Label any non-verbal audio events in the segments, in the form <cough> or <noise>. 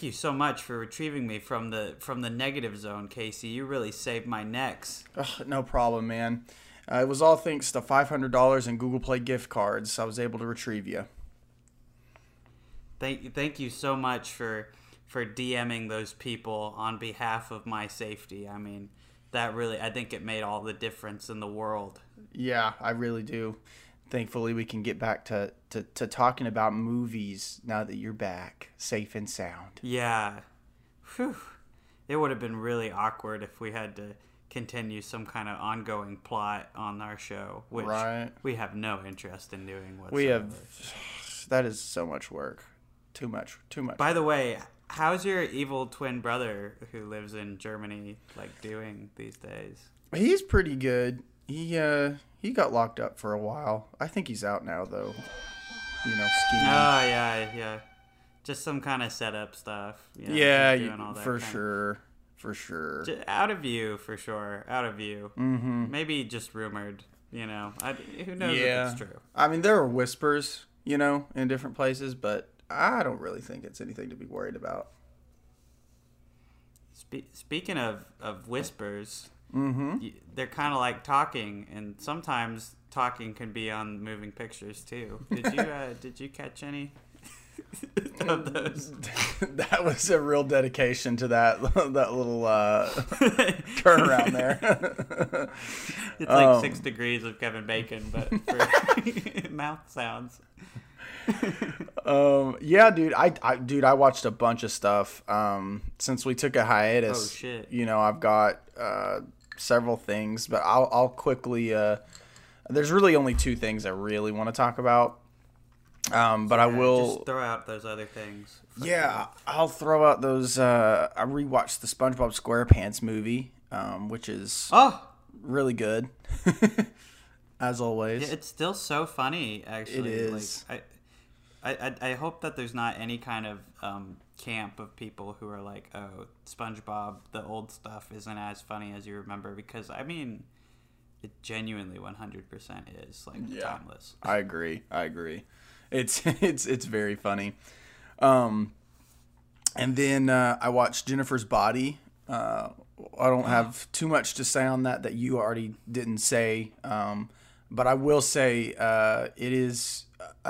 Thank you so much for retrieving me from the from the negative zone, Casey. You really saved my necks. Ugh, no problem, man. Uh, it was all thanks to $500 in Google Play gift cards. I was able to retrieve you. Thank you, thank you so much for for DMing those people on behalf of my safety. I mean, that really I think it made all the difference in the world. Yeah, I really do. Thankfully, we can get back to, to, to talking about movies now that you're back, safe and sound. Yeah. Whew. It would have been really awkward if we had to continue some kind of ongoing plot on our show, which Right. we have no interest in doing whatsoever. We have. That is so much work. Too much. Too much. By the way, how's your evil twin brother who lives in Germany like doing these days? He's pretty good. He uh he got locked up for a while. I think he's out now though. You know, skiing. Oh yeah, yeah. Just some kind of setup stuff. you know, yeah, you- all that for kind of- sure. For sure. Out of view for sure. Out of view. Mm-hmm. Maybe just rumored. You know, I, who knows Yeah. if it's true. I mean, there are whispers, you know, in different places, but I don't really think it's anything to be worried about. Spe- speaking of of whispers, Mm-hmm. they're kind of like talking, and sometimes talking can be on moving pictures too. Did you uh, <laughs> did you catch any <laughs> of those? <laughs> that was a real dedication to that that little uh, turnaround there. It's like Um, six degrees of Kevin Bacon, but for mouth sounds. um, yeah, dude, I, I dude, I watched a bunch of stuff um, since we took a hiatus. Oh, shit. You know, I've got uh, several things, but I'll I'll quickly. Uh, there's really only two things I really want to talk about. Um, but I will. just throw out those other things. Yeah, I'll throw out those. Uh, I rewatched the SpongeBob SquarePants movie, um, which is Oh, really good, <laughs> as always. yeah, it's still so funny. Actually, is. Like, I, I, I- I hope that there's not any kind of um, camp of people who are like, "Oh, SpongeBob, the old stuff isn't as funny as you remember," because I mean, it genuinely 100% is like Yeah. timeless. I agree. I agree. It's <laughs> it's it's very funny. Um, and then uh, I watched Jennifer's Body. Uh, I don't have too much to say on that that you already didn't say. Um, but I will say uh, it is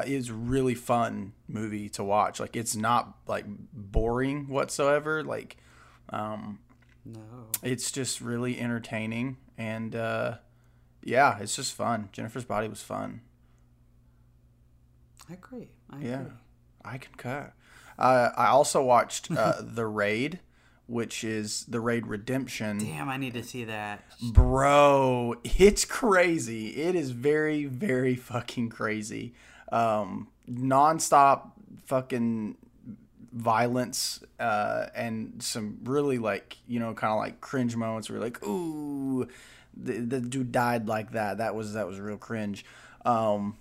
is really fun movie to watch. Like it's not like boring whatsoever. Like um, No, it's just really entertaining and uh, yeah, it's just fun. Jennifer's Body was fun. I agree. I Yeah, agree. I concur. Uh, I also watched uh, <laughs> The Raid, which is The Raid Redemption. Damn, I need to see that. Bro, it's crazy. It is very, very fucking crazy. Um, nonstop fucking violence uh, and some really like you know kind of like cringe moments where you're like ooh the, the dude died like that. That was that was real cringe. Um,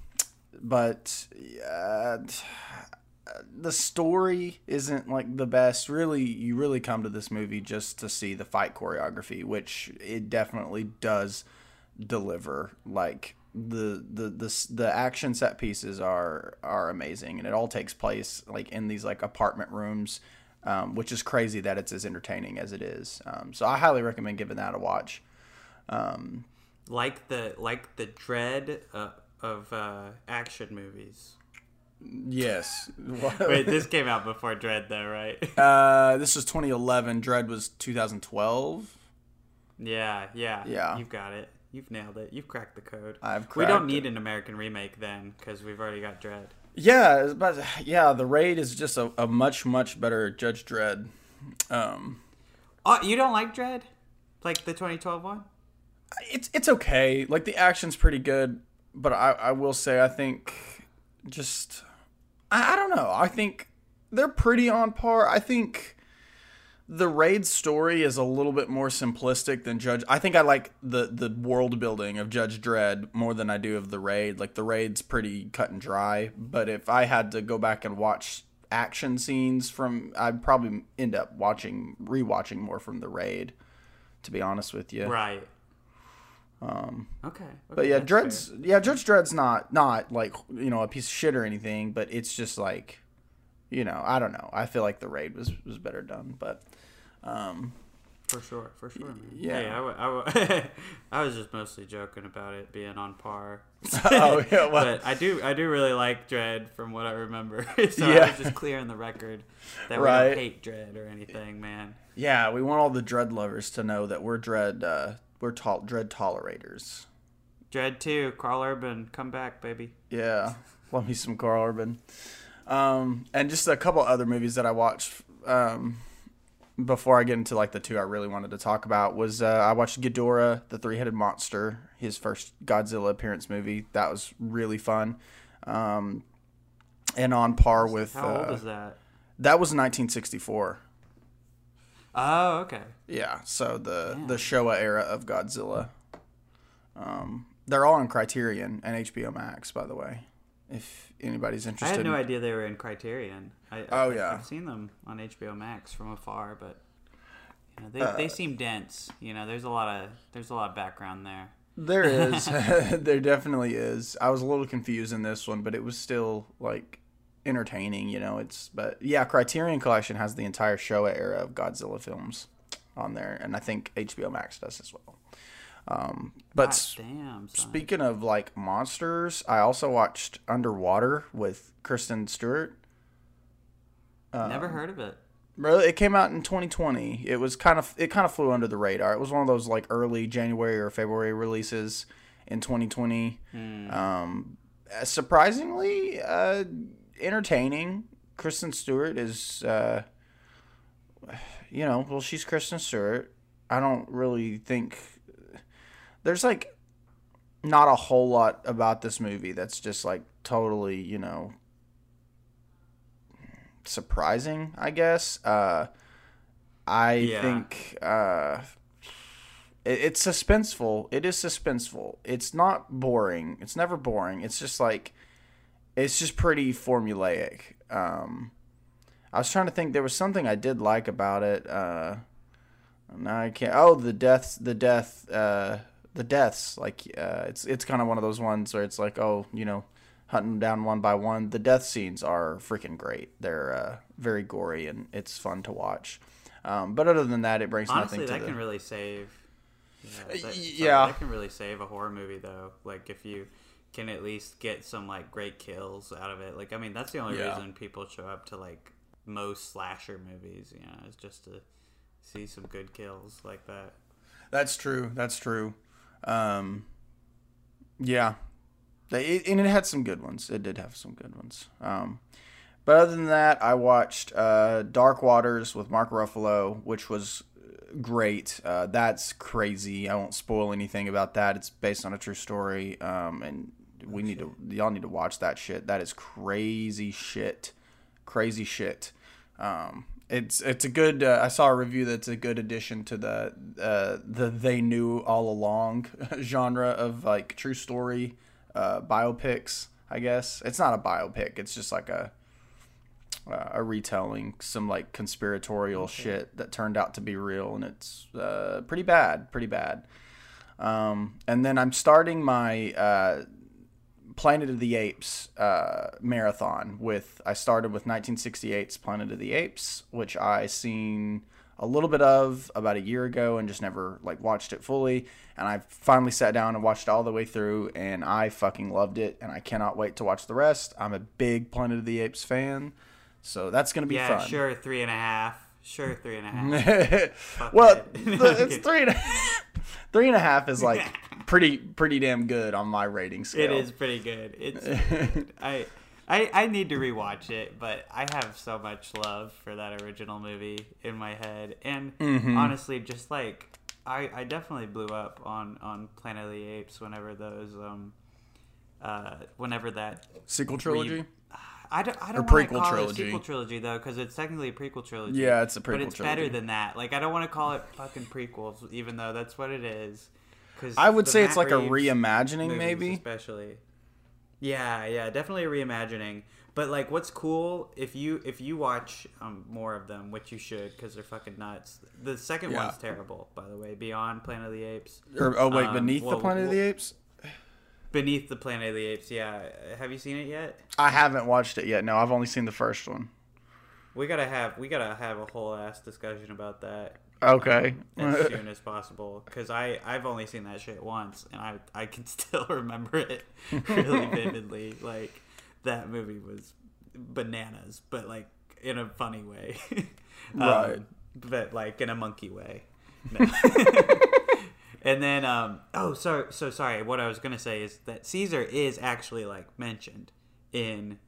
but uh, the story isn't like the best. Really you really come to this movie just to see the fight choreography which it definitely does deliver like the the the the action set pieces are are amazing and it all takes place like in these like apartment rooms um, which is crazy that it's as entertaining as it is um, so i highly recommend giving that a watch um, Like the like the dread uh, of uh, action movies. yes <laughs> Wait, this came out before Dredd, though, right? <laughs> uh, this was 2011 dread was 2012 yeah, yeah, Yeah. You've got it. You've nailed it. You've cracked the code. I've we don't need an American remake then, because we've already got Dredd. Yeah, but yeah, the raid is just a, a much much better Judge Dredd. Um, Oh, you don't like Dredd? Like the 2012 one? it's it's okay. Like the action's pretty good, but I I will say I think just I, I don't know. I think they're pretty on par. I think the raid story is a little bit more simplistic than Judge. I think I like the the world building of Judge Dredd more than I do of the raid. Like the raid's pretty cut and dry, but if I had to go back and watch action scenes from, I'd probably end up watching rewatching more from the raid. To be honest with you, Right. Um. Okay. but yeah, Dredd's yeah, Judge Dredd's not not like you know a piece of shit or anything, but it's just like you know, I don't know. I feel like the raid was was better done, but um, For sure, for sure. Man. Yeah. Hey, I, w- I, w- <laughs> I was just mostly joking about it being on par. <laughs> Oh, yeah, <laughs> well- but I do I do really like Dredd from what I remember. so I Yeah. was just clearing the record that we Right. don't hate Dredd or anything, man. yeah, we want all the dread lovers to know that we're dread uh, we're tol- dread tolerators. Dredd too, Karl Urban, come back, baby. Yeah, love me some Karl Urban. Um, and just a couple other movies that I watched um, before I get into like the two I really wanted to talk about was uh, I watched Ghidorah, the three-headed monster, his first Godzilla appearance movie. That was really fun. Um, and on par with How uh, old is that? that was 1964. Oh, okay. Yeah, so the Yeah. the Showa era of Godzilla. Um, they're all on Criterion and HBO Max, by the way. If anybody's interested. I had no idea they were in Criterion. I, Oh, I, yeah. I've seen them on HBO Max from afar, but you know, they, Uh, they seem dense. You know, there's a lot of there's a lot of background there. There is. <laughs> <laughs> there definitely is. I was a little confused in this one, but it was still like entertaining, you know. It's but yeah, Criterion Collection has the entire Showa era of Godzilla films on there, and I think HBO Max does as well. Um, but s- damn. Speaking of like monsters, I also watched Underwater with Kristen Stewart. Never heard of it. Bro, it came out in 2020. It was kind of it kind of flew under the radar. It was one of those like early January or February releases in 2020. Um, uh, surprisingly uh, entertaining. Kristen Stewart is, uh, you know, well, she's Kristen Stewart. I don't really think there's like not a whole lot about this movie that's just like totally, you know, surprising, I guess. Uh, I Yeah. think uh, it, it's suspenseful. It is suspenseful. It's not boring. It's never boring. It's just like it's just pretty formulaic. Um, I was trying to think. There was something I did like about it. Uh, now I can't. Oh, the deaths. The death. Uh, the deaths. Like uh, it's it's kind of one of those ones where it's like, oh, you know, hunting them down one by one. The death scenes are freaking great. They're uh, very gory and it's fun to watch. Um, but other than that, it brings Honestly, nothing to that the. can really save. Yeah, that, yeah. that can really save a horror movie though. Like if you can at least get some like great kills out of it. Like I mean, that's the only Yeah. reason people show up to like most slasher movies. You know, is just to see some good kills like that. That's true. That's true. Um, yeah, They- and it had some good ones. It did have some good ones. Um, but other than that, I watched uh, Dark Waters with Mark Ruffalo, which was great. Uh, that's crazy. I won't spoil anything about that. It's based on a true story, um, and we need to y'all need to watch that shit. That is crazy shit. Crazy shit. Um, it's it's a good. Uh, I saw a review that's a good addition to the uh, the they knew all along <laughs> genre of like true story uh, biopics. I guess it's not a biopic. It's just like a uh, a retelling, some like conspiratorial shit that turned out to be real, and it's uh, pretty bad, pretty bad. Um, and then I'm starting my uh, Planet of the Apes uh, marathon with. I started with 1968's Planet of the Apes, which I seen a little bit of about a year ago and just never like watched it fully. And I finally sat down and watched all the way through, and I fucking loved it, and I cannot wait to watch the rest. I'm a big Planet of the Apes fan, so that's gonna be Yeah, fun. sure, three and a half. Sure, three and a half. <laughs> well, it. <laughs> it's three and a <laughs> three and a half is like pretty pretty damn good on my rating scale. It is pretty good. It's <laughs> I, I I need to rewatch it, but I have so much love for that original movie in my head, and Mm-hmm. honestly, just like I I definitely blew up on on Planet of the Apes whenever those um uh whenever that sequel trilogy. I don't, I don't Or want to call trilogy. it a sequel trilogy though, because it's technically a prequel trilogy. Yeah, it's a prequel. but it's trilogy. better than that. Like I don't want to call it fucking prequels, even though that's what it is. Cause I would say it's Matt like a reimagining, maybe. especially. Yeah, yeah, definitely a reimagining. But like, what's cool if you if you watch um, more of them, which you should, because they're fucking nuts. The second Yeah. one's terrible, by the way. Beyond Planet of the Apes, Or, oh wait, Um, beneath well, the Planet of the Apes. Beneath the Planet of the Apes. Yeah, have you seen it yet? I haven't watched it yet. No, I've only seen the first one. we gotta have we gotta have a whole ass discussion about that Okay. as <laughs> soon as possible because I I've only seen that shit once and I I can <laughs> still remember it really vividly. <laughs> Like that movie was bananas, but like in a funny way, Um, Right. But like in a monkey way. No. and then um oh so so sorry. What I was gonna say is that Caesar is actually like mentioned in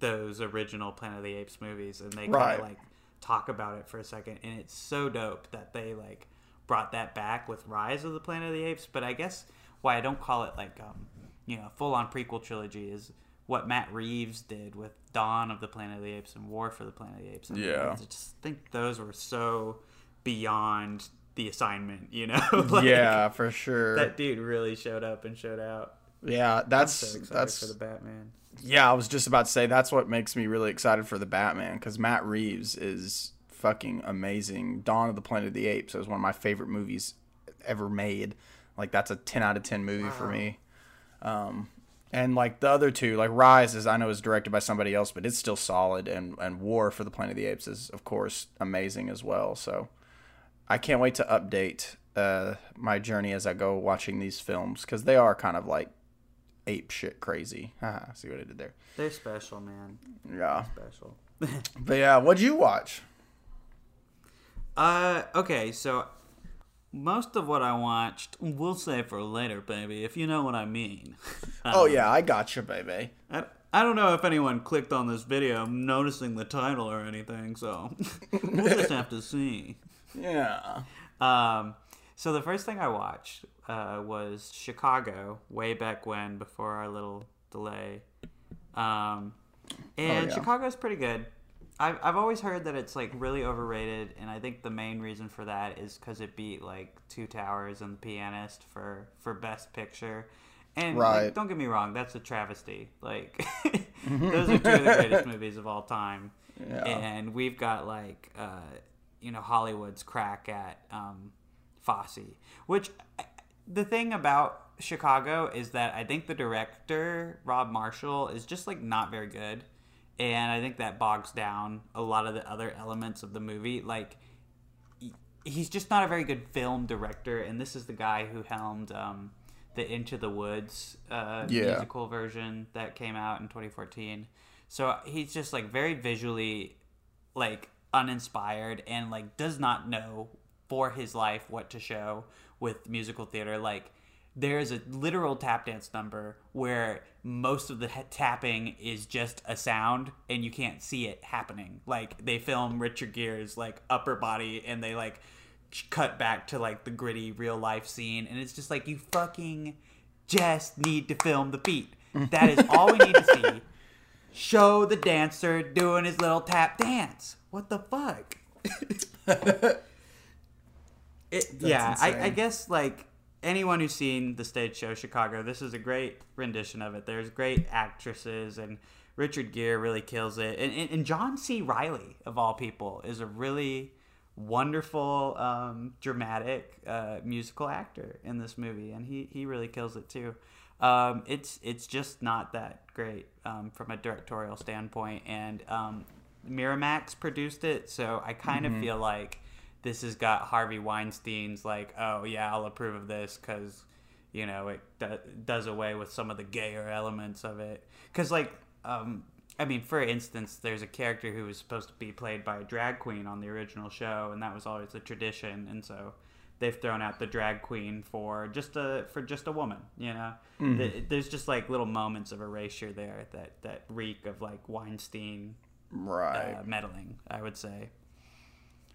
those original Planet of the Apes movies, and they kind Right. of like talk about it for a second, and it's so dope that they like brought that back with Rise of the Planet of the Apes. But I guess why I don't call it like um you know full on prequel trilogy is what Matt Reeves did with Dawn of the Planet of the Apes and War for the Planet of the Apes. And Yeah. I just think those were so beyond the assignment, you know? <laughs> Like, yeah, for sure. That dude really showed up and showed out. Yeah, that's So that's for the Batman. Yeah, I was just about to say that's what makes me really excited for the Batman because Matt Reeves is fucking amazing. Dawn of the Planet of the Apes is one of my favorite movies ever made. Like that's a ten out of ten movie for me. Um, and like the other two, like Rise is I know is directed by somebody else, but it's still solid. And and War for the Planet of the Apes is of course amazing as well. So I can't wait to update uh, my journey as I go watching these films because they are kind of like ape shit crazy. <laughs> Haha, See what I did there? They're special, man. Yeah. Special. <laughs> But yeah, what'd you watch? Uh, okay, so most of what I watched, we'll save for later, baby, if you know what I mean. <laughs> Oh yeah, I got you, baby. I, I don't know if anyone clicked on this video noticing the title or anything, so we'll just have to see. Yeah. Um, so the first thing I watched uh, was Chicago, way back when, before our little delay. Um, and Oh, yeah. Chicago's pretty good. I've, I've always heard that it's like really overrated, and I think the main reason for that is because it beat like Two Towers and The Pianist for for Best Picture. And like, Right. don't get me wrong, that's a travesty. Like <laughs> <laughs> those are two of the greatest movies of all time Yeah. and we've got like uh, you know Hollywood's crack at um, Fosse. Which the thing about Chicago is that I think the director Rob Marshall is just like not very good, and I think that bogs down a lot of the other elements of the movie. Like he's just not a very good film director, and this is the guy who helmed. Um, the Into the Woods uh, Yeah. musical version that came out in 2014. So he's just like very visually like uninspired and like does not know for his life what to show with musical theater like there's a literal tap dance number where most of the he- tapping is just a sound and you can't see it happening like they film richard gere's like upper body and they like cut back to like the gritty real life scene and it's just like you fucking just need to film the beat <laughs> that is all we need to see show the dancer doing his little tap dance. What the fuck? <laughs> it, yeah, I, I guess like anyone who's seen the stage show Chicago, this is a great rendition of it. There's great actresses and Richard Gere really kills it, and, and, and John C. Reilly of all people is a really wonderful, um, dramatic uh, musical actor in this movie, and he, he really kills it too. Um, it's it's just not that great um, from a directorial standpoint, and um, Miramax produced it, so I kind of feel like this has got Harvey Weinstein's like, oh yeah, I'll approve of this because you know it do- does away with some of the gayer elements of it. Because like, um, I mean, for instance, there's a character who was supposed to be played by a drag queen on the original show, and that was always a tradition, and so they've thrown out the drag queen for just a for just a woman. You know, Th- there's just like little moments of erasure there that that reek of like Weinstein Right. uh, meddling. I would say.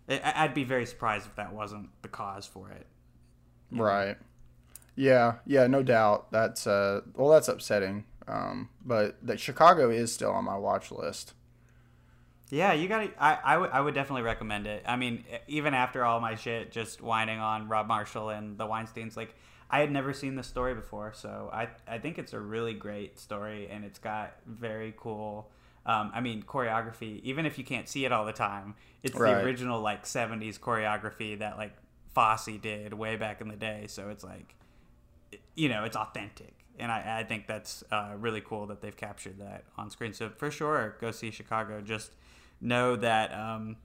I- I'd be very surprised if that wasn't the cause for it. Right. Yeah, yeah, no doubt. That's uh well that's upsetting. Um but that Chicago is still on my watch list. Yeah, you gotta. I, I, would, definitely recommend it. I mean, even after all my shit, just whining on Rob Marshall and the Weinsteins, like I had never seen this story before, so I, I think it's a really great story, and it's got very cool. Um, I mean, choreography. Even if you can't see it all the time, it's Right. the original like '70s choreography that like Fosse did way back in the day. So it's like, you know, it's authentic. And I, I think that's uh, really cool that they've captured that on screen. So for sure, go see Chicago. Just know that um,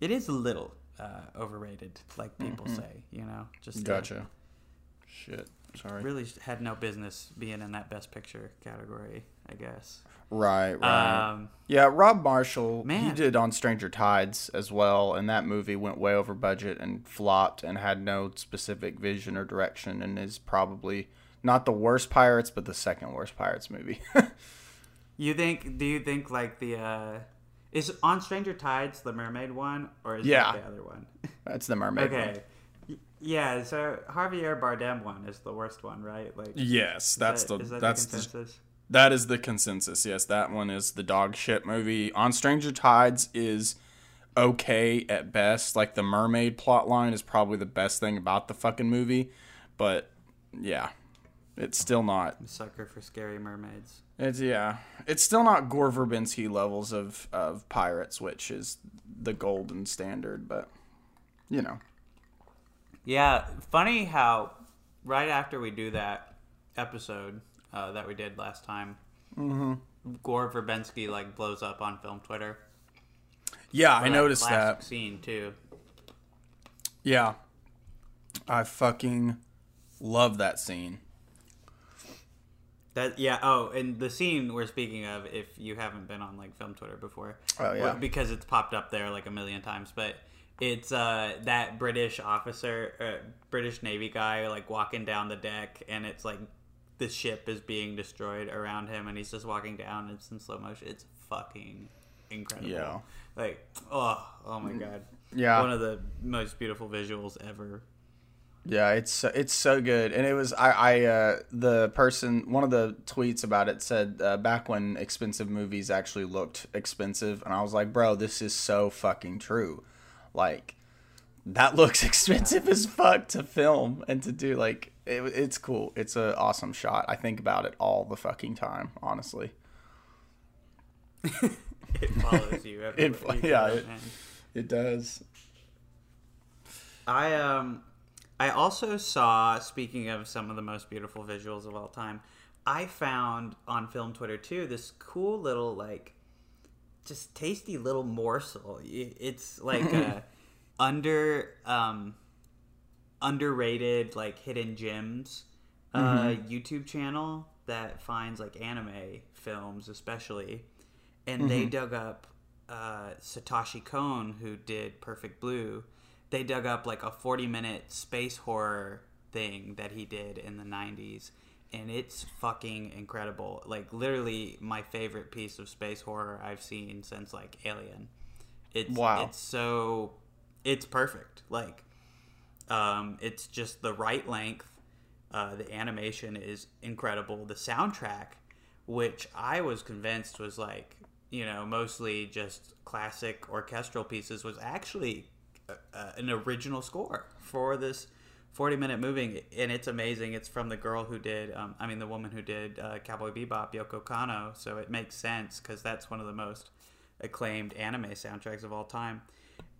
it is a little uh, overrated, like people Mm-hmm. say. You know, just uh, Gotcha. Shit. Sorry. really had no business being in that best picture category. I guess. Right, right. Um, yeah, Rob Marshall, man. he did On Stranger Tides as well, and that movie went way over budget and flopped and had no specific vision or direction and is probably not the worst Pirates, but the second worst Pirates movie. <laughs> you think? Do you think like the uh, is on Stranger Tides the mermaid one, or is Yeah. that the other one? <laughs> That's the mermaid one. okay. Y- Yeah, so Javier Bardem one is the worst one, right? Like, Yes, that's that- the that that's the the, that is the consensus. Yes, that one is the dog shit movie. On Stranger Tides is okay at best. Like the mermaid plot line is probably the best thing about the fucking movie, but yeah, it's still not. Sucker for scary mermaids. It's yeah, it's still not Gore Verbinski levels of of Pirates, which is the golden standard, but you know. Yeah, funny how right after we do that episode uh, that we did last time, Mm-hmm. Gore Verbinski like blows up on film Twitter. Yeah, For I noticed that. scene too. Yeah, I fucking love that scene. That yeah. Oh, and the scene we're speaking of, if you haven't been on like film Twitter before, Oh, yeah, because it's popped up there like a million times. But it's uh that British officer, uh, British Navy guy, like walking down the deck, and it's like the ship is being destroyed around him, and he's just walking down. It's in slow motion. It's fucking incredible. Yeah. Like oh oh my god. Yeah. One of the most beautiful visuals ever. Yeah, it's so- it's so good, and it was I I uh, the person one of the tweets about it said uh, back when expensive movies actually looked expensive, and I was like, bro, this is so fucking true, like that <laughs> looks expensive as fuck to film and to do like it, it's cool. It's an awesome shot. I think about it all the fucking time, honestly. <laughs> It follows you. <laughs> It- everywhere you yeah, it- It does. I um I also saw speaking of some of the most beautiful visuals of all time, I found on film Twitter too this cool little like just tasty little morsel. It's like a <laughs> under um underrated like hidden gems uh YouTube channel that finds like anime films especially and they dug up uh, Satoshi Kon, who did Perfect Blue. They dug up like a 40 minute space horror thing that he did in the 90s, and it's fucking incredible. Like, literally, my favorite piece of space horror I've seen since like Alien. It's, Wow. It's so. It's perfect. Like, um, it's just the right length. Uh, the animation is incredible. The soundtrack, which I was convinced was like, you know, mostly just classic orchestral pieces, was actually uh, uh, an original score for this 40 minute movie. And it's amazing. It's from the girl who did, um, I mean, the woman who did uh, Cowboy Bebop, Yoko Kanno. So it makes sense because that's one of the most acclaimed anime soundtracks of all time.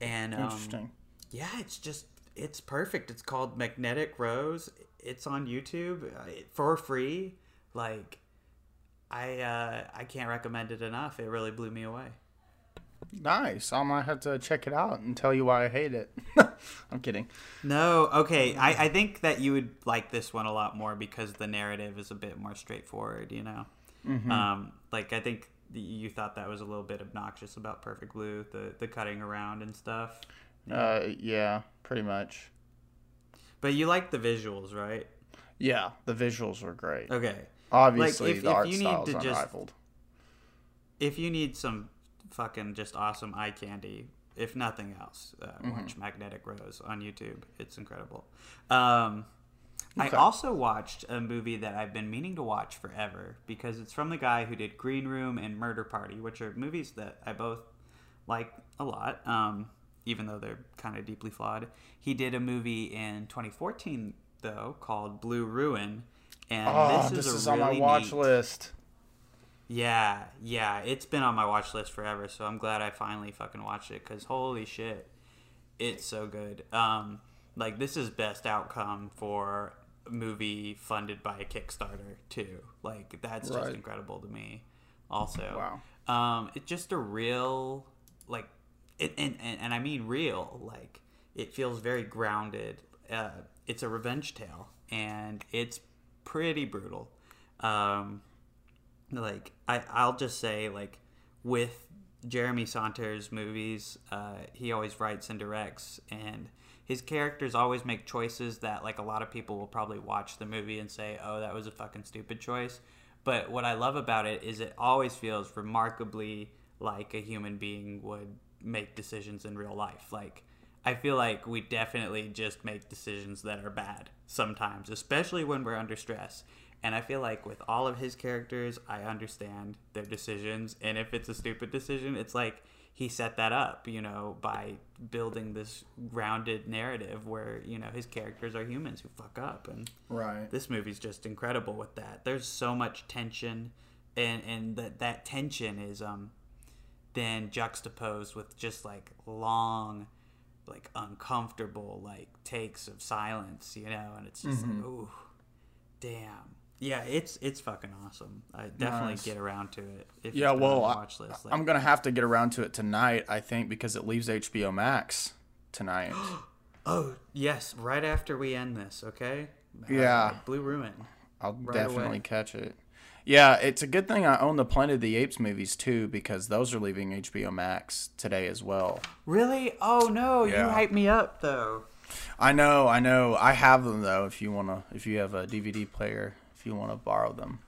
And um, Interesting. yeah, it's just it's perfect. It's called Magnetic Rose. It's on YouTube uh, for free. Like I uh I can't recommend it enough. It really blew me away. Nice. I might have to check it out and tell you why I hate it. <laughs> I'm kidding. No, okay. I, I think that you would like this one a lot more because the narrative is a bit more straightforward, you know? Um, like, I think the- you thought that was a little bit obnoxious about Perfect Blue, the, the cutting around and stuff. Uh, yeah, pretty much. But you like the visuals, right? Yeah, the visuals were great. Okay. Obviously, if- the if art you need style is to just- if you need some fucking just awesome eye candy, if nothing else, uh, Mm-hmm. watch Magnetic Rose on YouTube. It's incredible. Um, I also watched a movie that I've been meaning to watch forever because it's from the guy who did Green Room and Murder Party, which are movies that I both like a lot, um, even though they're kind of deeply flawed. He did a movie in 2014 though called Blue Ruin, and Oh, this this is, is, a on my watch neat- list. Yeah, yeah, it's been on my watch list forever, so I'm glad I finally fucking watched it because holy shit, it's so good. Um, like this is best outcome for a movie funded by a Kickstarter too. Like that's Right. just incredible to me. Also, Wow. um, it's just a real like it, and, and and I mean real. Like it feels very grounded. Uh, it's a revenge tale, and it's pretty brutal. Um, like I, I'll just say like with Jeremy Saulnier movies, uh, he always writes and directs, and his characters always make choices that like a lot of people will probably watch the movie and say, "Oh, that was a fucking stupid choice." But what I love about it is it always feels remarkably like a human being would make decisions in real life. Like I feel like we definitely just make decisions that are bad sometimes, especially when we're under stress. And I feel like with all of his characters, I understand their decisions. And if it's a stupid decision, it's like he set that up, you know, by building this grounded narrative where, you know, his characters are humans who fuck up. And Right. this movie's just incredible with that. There's so much tension and and that that tension is um then juxtaposed with just like long like uncomfortable like takes of silence, you know, and it's just like ooh damn. Yeah, it's it's fucking awesome. I definitely Nice. get around to it. If Yeah, it's been on well, watch list. I'm gonna have to get around to it tonight. I think because it leaves HBO Max tonight. <gasps> oh yes, right after we end this, okay? Yeah. Uh, Blue Ruin. I'll Right definitely away. catch it. Yeah, it's a good thing I own the Planet of the Apes movies too because those are leaving HBO Max today as well. Really? Oh no, Yeah. you hyped me up though. I know, I know. I have them though. If you wanna, if you have a DVD player, if you wanna borrow them.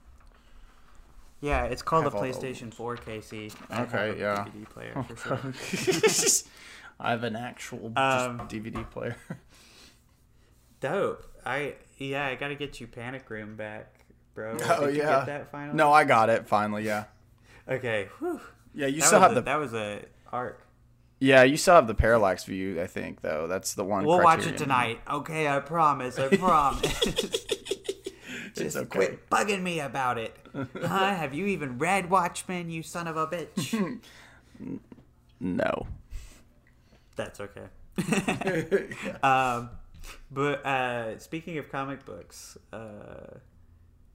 Yeah, it's called the have all the PlayStation 4, Casey. I have Okay, a yeah. DVD player for sure. <laughs> I have an actual just Um, DVD player. Dope. I yeah, I gotta get you Panic Room back, bro. <laughs> Oh Did yeah. that finally? No, I got it finally. Yeah. Okay. Whew. Yeah, you That still have a, the. that was a arc. Yeah, you still have the parallax view. I think though. That's the one. We'll watch it tonight. Okay, I promise. I <laughs> promise. Just okay. quit bugging me about it. <laughs> Huh? Have you even read Watchmen, you son of a bitch? <laughs> No. That's okay. <laughs> um, but uh, speaking of comic books, uh,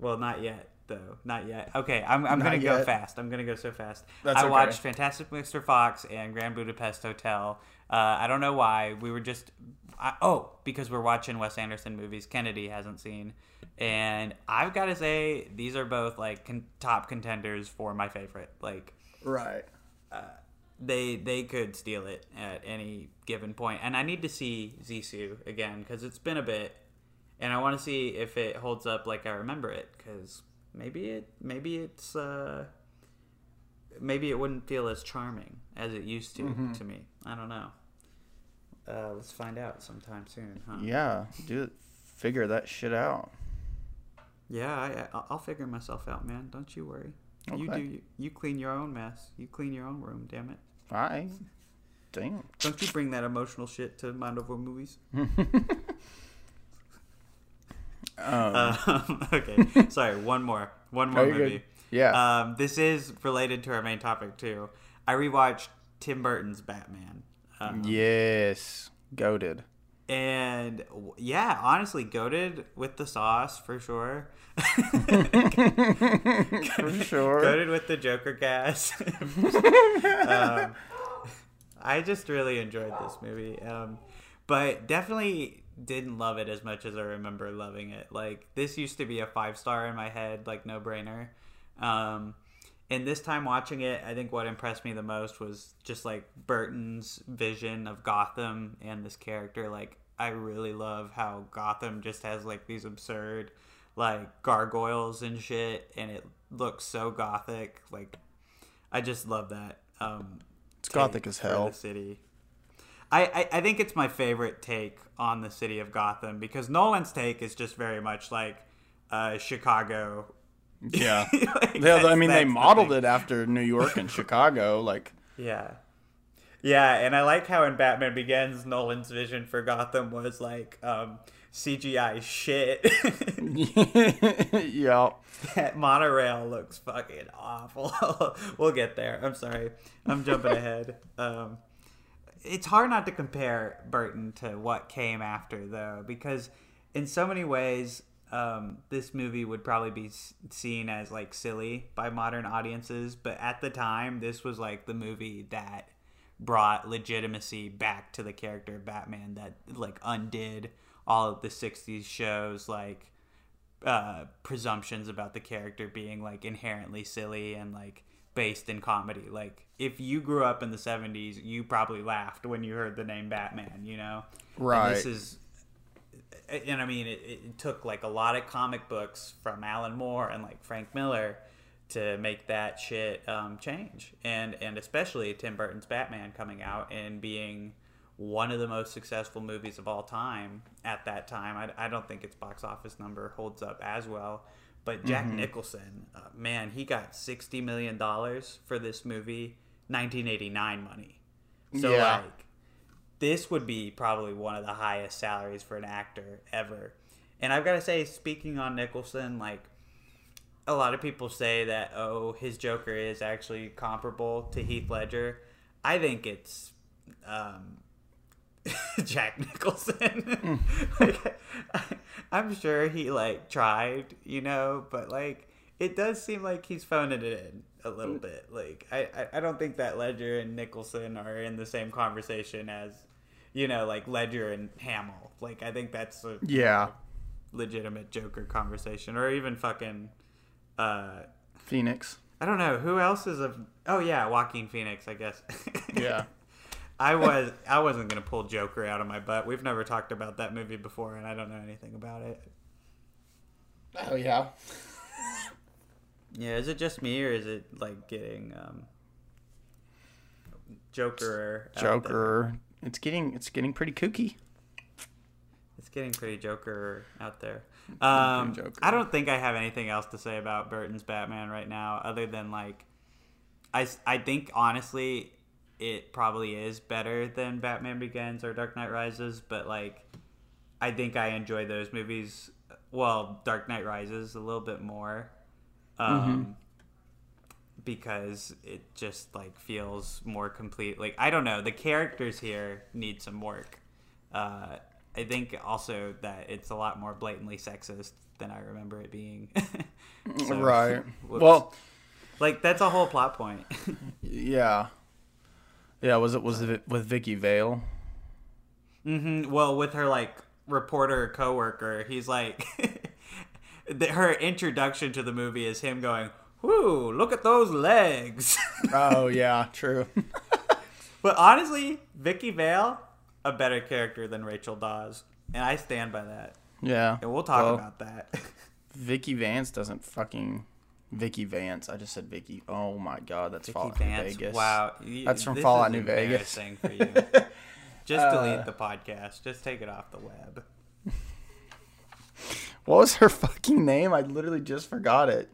well, not yet though. Not yet. Okay, I'm, I'm Not gonna go fast. I'm gonna go so fast. That's I okay. watched Fantastic Mr. Fox and Grand Budapest Hotel. Uh, I don't know why. We were just I, oh because we're watching Wes Anderson movies. Kennedy hasn't seen, and I've got to say these are both like con- top contenders for my favorite. Like Right. they they could steal it at any given point. and i need to see Zissou again because it's been a bit and i want to see if it holds up like i remember it because maybe it maybe it's uh maybe it wouldn't feel as charming as it used to to me i don't know uh, let's find out sometime soon huh Yeah, do figure that shit out. yeah I, i'll figure myself out man don't you worry you do you, you clean your own mess you clean your own room damn it I damn. <laughs> Don't you bring that emotional shit to Mind Over Movies? <laughs> Um, Um, <laughs> okay, sorry. One more. One more you're good. movie. yeah. Um, this is related to our main topic too. I rewatched Tim Burton's Batman. Um, yes. Goaded. And yeah, honestly, goaded with the sauce for sure. For sure. Goaded with the Joker gas. <laughs> um, I just really enjoyed this movie, um, but definitely didn't love it as much as I remember loving it. Like this used to be a five star in my head, like no brainer. Um, and this time watching it, I think what impressed me the most was just like Burton's vision of Gotham and this character. Like I really love how Gotham just has like these absurd like gargoyles and shit, and it looks so gothic. Like I just love that. Um, It's gothic as hell. The city. I, I, I think it's my favorite take on the city of Gotham because Nolan's take is just very much like uh, Chicago. Yeah. <laughs> Like, Yeah, I mean, they that's the modeled it after New York and Chicago. Like, Yeah. Yeah, and I like how in Batman Begins, Nolan's vision for Gotham was like um, CGI shit. <laughs> yeah. that monorail looks fucking awful. <laughs> we'll get there. I'm sorry. I'm jumping ahead. Um, it's hard not to compare Burton to what came after, though, because in so many ways, um, this movie would probably be seen as like silly by modern audiences. But at the time, this was like the movie that brought legitimacy back to the character of Batman that like undid all of the 60s shows like uh, presumptions about the character being like inherently silly and like based in comedy. Like if you grew up in the 70s, you probably laughed when you heard the name Batman, you know? And Right. this is and I mean, it, it took like a lot of comic books from Alan Moore and like Frank Miller to make that shit um, change, and and especially Tim Burton's Batman coming out and being one of the most successful movies of all time at that time. I, I don't think its box office number holds up as well, but Jack Nicholson, uh, man, he got sixty million dollars for this movie, nineteen eighty nine money. So Yeah. like this would be probably one of the highest salaries for an actor ever. And I've got to say, speaking on Nicholson, like a lot of people say that oh, his Joker is actually comparable to Heath Ledger. I think it's um, <laughs> Jack Nicholson. <laughs> like, I, I'm sure he like tried, you know, but like it does seem like he's phoning it in a little bit. Like I, I, I don't think that Ledger and Nicholson are in the same conversation as, you know, like Ledger and Hamill. Like I think that's a Yeah. legitimate Joker conversation, or even fucking. Uh, Phoenix. I don't know who else is a. Oh yeah, Joaquin Phoenix, I guess. <laughs> Yeah. I was I wasn't gonna pull Joker out of my butt. We've never talked about that movie before, and I don't know anything about it. Oh yeah. Yeah, is it just me, or is it like getting um, Joker? Joker. It's getting it's getting pretty kooky. It's getting pretty Joker out there. Um, Joker. I don't think I have anything else to say about Burton's Batman right now, other than like, I, I think honestly, it probably is better than Batman Begins or Dark Knight Rises, but like, I think I enjoy those movies. Well, Dark Knight Rises a little bit more, um, because it just like feels more complete. Like I don't know, the characters here need some work. Uh, I think also that it's a lot more blatantly sexist than I remember it being. <laughs> So, right. whoops. Well, like that's a whole plot point. <laughs> yeah. Yeah, was it was it with Vicky Vale? hmm Well, with her like reporter coworker, he's like, <laughs> her introduction to the movie is him going, "Whoo, look at those legs." <laughs> Oh yeah, true. <laughs> but honestly, Vicky Vale, a better character than Rachel Dawes, and I stand by that. yeah. And we'll talk Well, about that. <laughs> Vicky Vance doesn't fucking Vicky Vance. I just said Vicky. Oh my god, that's Vicky Fallout New Vegas. Wow, That's from this Fallout New Vegas. for you. Just Uh, delete the podcast. Just take it off the web. What was her fucking name? I literally just forgot it.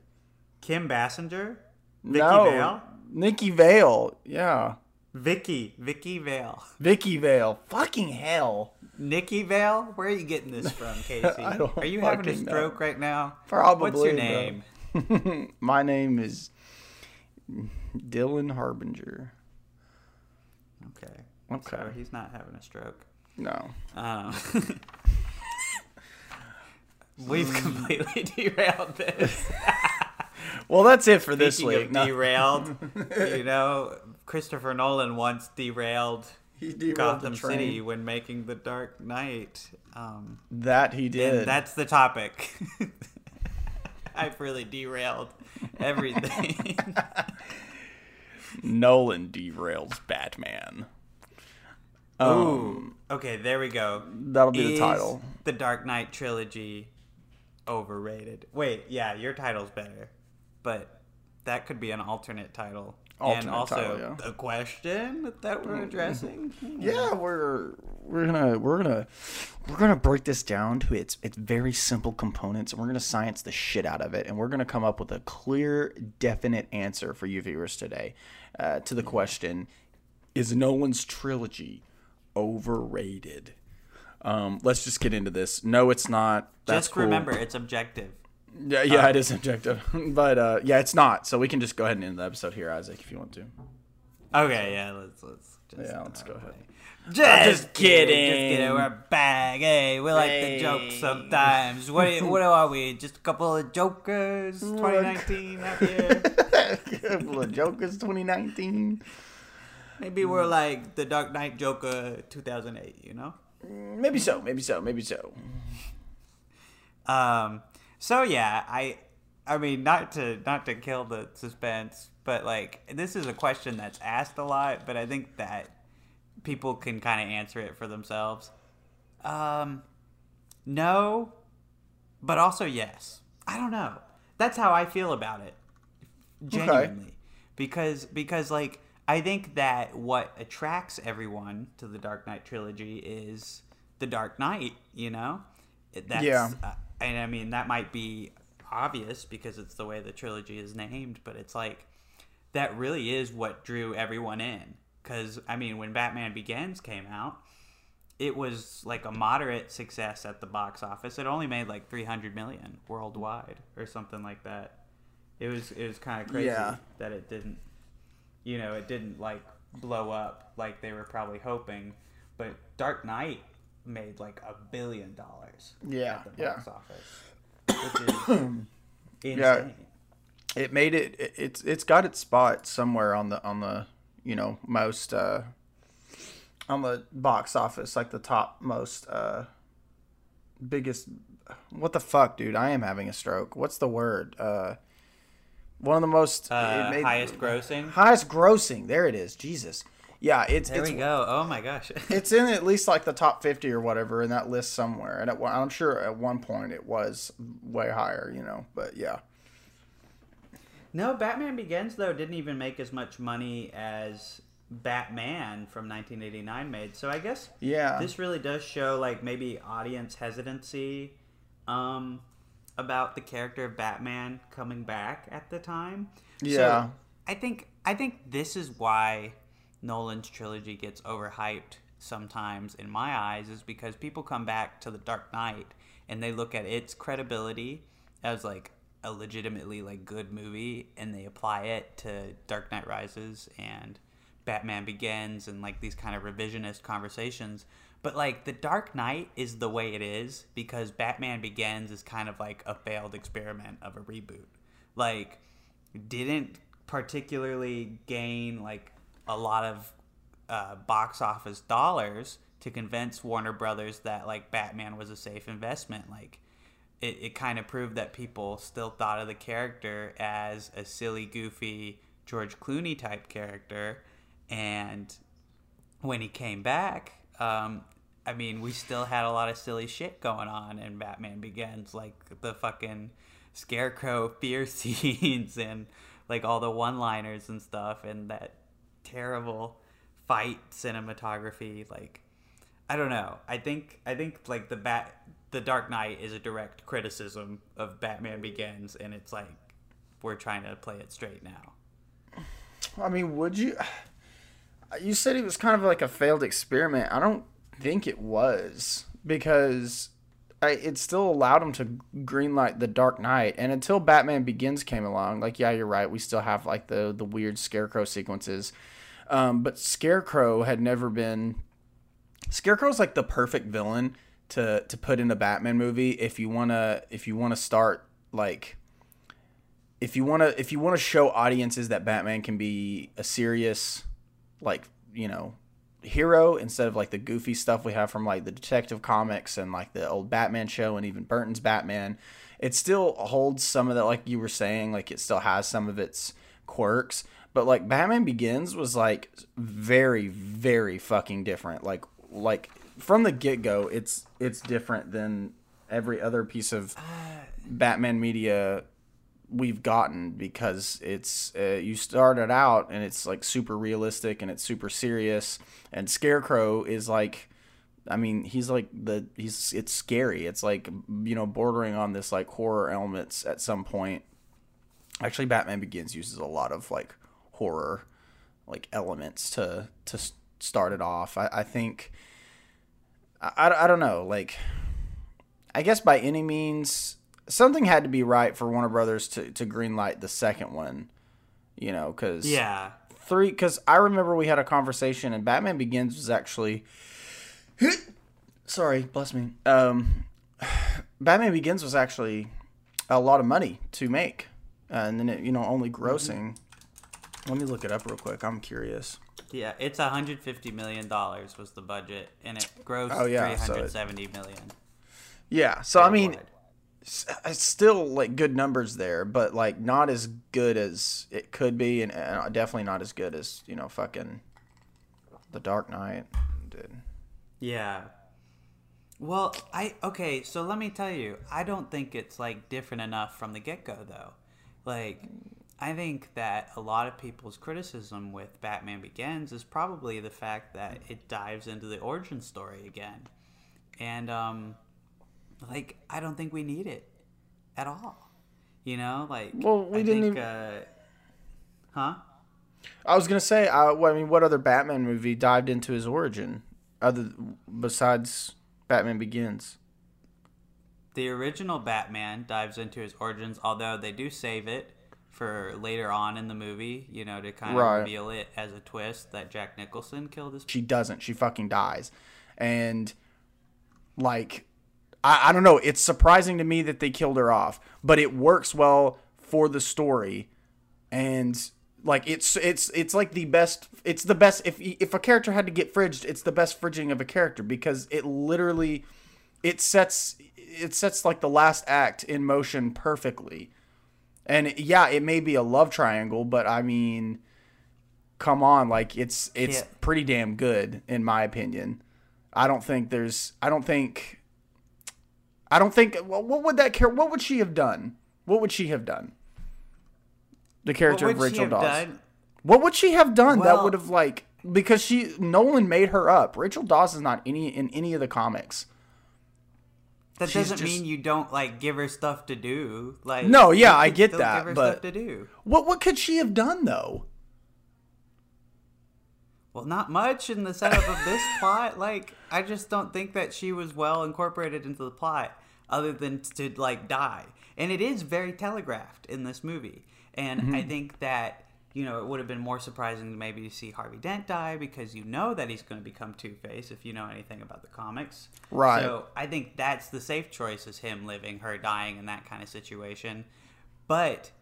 Kim Basinger, Vicky no, Vale, Nikki Vale. Yeah, Vicky, Vicky Vale, Vicky Vale. Fucking hell. Nikki Vale. Where are you getting this from, <laughs> Casey? I don't are you having a fucking know. stroke right now? Probably, What's your name? <laughs> My name is Dylan Harbinger. Okay. Okay. So he's not having a stroke. No. Um, <laughs> we've completely derailed this. Well, that's it for this Speaking week. of No. derailed, <laughs> you know, Christopher Nolan once derailed He derailed Gotham. City when making The Dark Knight. Um, That he and did. that's the topic. <laughs> I've really derailed everything. <laughs> Nolan derails Batman. Ooh. Okay, there we go. That'll be the title. The Dark Knight trilogy overrated. Wait, yeah, your title's better. But that could be an alternate title. and also title, yeah. the question that we're addressing. Yeah, we're we're gonna we're gonna we're gonna break this down to its its very simple components, and we're gonna science the shit out of it, and we're gonna come up with a clear, definite answer for you viewers today uh, to the question: Is Nolan's trilogy overrated? Um, let's just get into this. No, it's not. That's Just cool. remember, it's objective. Yeah, yeah, it is objective, <laughs> but uh, yeah, it's not. So we can just go ahead and end the episode here, Isaac, if you want to. Okay, yeah, let's let's just Yeah, let's go ahead. Just, just kidding. Just kidding. We're back. Hey, we like the jokes sometimes. What what are we? Just a couple of jokers. 2019 out here. <laughs> Couple of Jokers 2019. Maybe we're like the Dark Knight Joker 2008, you know? Maybe so. Maybe so. Maybe so. Um. So yeah, I, I mean, not to not to kill the suspense, but like this is a question that's asked a lot, but I think that people can kind of answer it for themselves. Um, no, but also yes. I don't know. That's how I feel about it. Genuinely. Because because like I think that what attracts everyone to the Dark Knight trilogy is the Dark Knight, you know? That's, Yeah. Uh, and I mean that might be obvious because it's the way the trilogy is named, but it's like that really is what drew everyone in. Cuz I mean when Batman Begins came out, it was like a moderate success at the box office. It only made like 300 million worldwide or something like that. It was it was kind of crazy Yeah. that it didn't you know, it didn't like blow up like they were probably hoping. But Dark Knight made like a billion dollars Yeah, at the yeah. box office. Which is <coughs> insane. Yeah. It made it, it. It's it's got its spot somewhere on the on the you know most uh, on the box office, like the top most uh, biggest. What the fuck, dude? I am having a stroke. What's the word? Uh, one of the most Uh, made- highest grossing. highest grossing. There it is. Jesus. Yeah, it's There it's we go. Oh my gosh. <laughs> it's in at least like the top 50 or whatever in that list somewhere and i'm sure at one point it was way higher you know but yeah No, Batman Begins though didn't even make as much money as Batman from 1989 made. So I guess yeah this really does show like maybe audience hesitancy um, about the character of Batman coming back at the time. Yeah. So I think I think this is why Nolan's trilogy gets overhyped sometimes in my eyes is because people come back to the Dark Knight and they look at its credibility as like a legitimately like good movie and they apply it to Dark Knight Rises and Batman Begins and like these kind of revisionist conversations. But like the Dark Knight is the way it is because Batman Begins is kind of like a failed experiment of a reboot. Like didn't particularly gain like a lot of uh, box office dollars to convince Warner Brothers that like Batman was a safe investment. Like it, it kind of proved that people still thought of the character as a silly, goofy George Clooney type character, and when he came back, um, I mean, we still had a lot of silly shit going on in Batman Begins, like the fucking scarecrow <laughs> fear scenes and like all the one-liners and stuff, and that terrible fight cinematography. Like, I don't know. I think I think like the bat, the Dark Knight is a direct criticism of Batman Begins, and it's like we're trying to play it straight now. i mean would you you said it was kind of like a failed experiment i don't think it was because I, it still allowed him to greenlight the Dark Knight, and until Batman Begins came along, like yeah, you're right, we still have like the the weird Scarecrow sequences, um, but Scarecrow had never been. Scarecrow's like the perfect villain to to put in a Batman movie if you wanna if you wanna start like if you wanna if you wanna show audiences that Batman can be a serious like you know hero instead of like the goofy stuff we have from like the detective comics and like the old Batman show and even Burton's Batman. It still holds some of that, like you were saying, like it still has some of its quirks. But like Batman Begins was like very, very fucking different. Like like from the get go, it's it's different than every other piece of Batman media we've gotten because it's uh, you started out and it's like super realistic and it's super serious. And scarecrow is like i mean he's like the he's it's scary. It's like you know bordering on this like horror elements at some point. Actually batman begins uses a lot of like horror like elements to to start it off i, I think I, I, don't know like I guess by any means, something had to be right for Warner Brothers to, to greenlight the second one. You know, because Yeah, three. Because I remember we had a conversation, and Batman Begins was actually. <coughs> Sorry, bless me. Um, <sighs> Batman Begins was actually a lot of money to make, and then it you know only grossing. Let me look it up real quick. I'm curious. Yeah, it's 150 million dollars was the budget, and it grossed Oh, yeah, so it- 370 million. Yeah. So I mean, it's still like good numbers there, but like not as good as it could be, and uh, definitely not as good as you know fucking the Dark Knight did. Yeah. Well, I okay, so let me tell you, I don't think it's like different enough from the get-go though. Like I think that a lot of people's criticism with Batman Begins is probably the fact that it dives into the origin story again. And um like I don't think we need it at all. You know, like Well, we I didn't think, even- uh Huh? I was gonna say, uh, well, I mean, what other Batman movie dived into his origin other besides Batman Begins? The original Batman dives into his origins, although they do save it for later on in the movie, you know, to kind of Right. reveal it as a twist that Jack Nicholson killed his. She doesn't. She fucking dies, and like, I, I don't know. It's surprising to me that they killed her off, but it works well for the story, and like it's it's it's like the best. It's the best. If if a character had to get fridged, it's the best fridging of a character because it literally it sets it sets like the last act in motion perfectly. And yeah, it may be a love triangle, but I mean, come on, like it's it's Yeah. pretty damn good in my opinion. I don't think there's I don't think I don't think well, what would that care what would she have done? What would she have done? The character of Rachel have Dawes. done? What would she have done that would have like because she Nolan made her up. Rachel Dawes is not any in any of the comics. That She's doesn't just- mean you don't like give her stuff to do. Like No, yeah, I get that, Give her but- stuff to do. What what could she have done though? Well, not much in the setup of this <laughs> plot. Like, I just don't think that she was well incorporated into the plot, other than to like die. And it is very telegraphed in this movie. And Mm-hmm. I think that you know it would have been more surprising maybe to see Harvey Dent die because you know that he's going to become Two Face if you know anything about the comics. Right. So I think that's the safe choice is him living, her dying in that kind of situation. But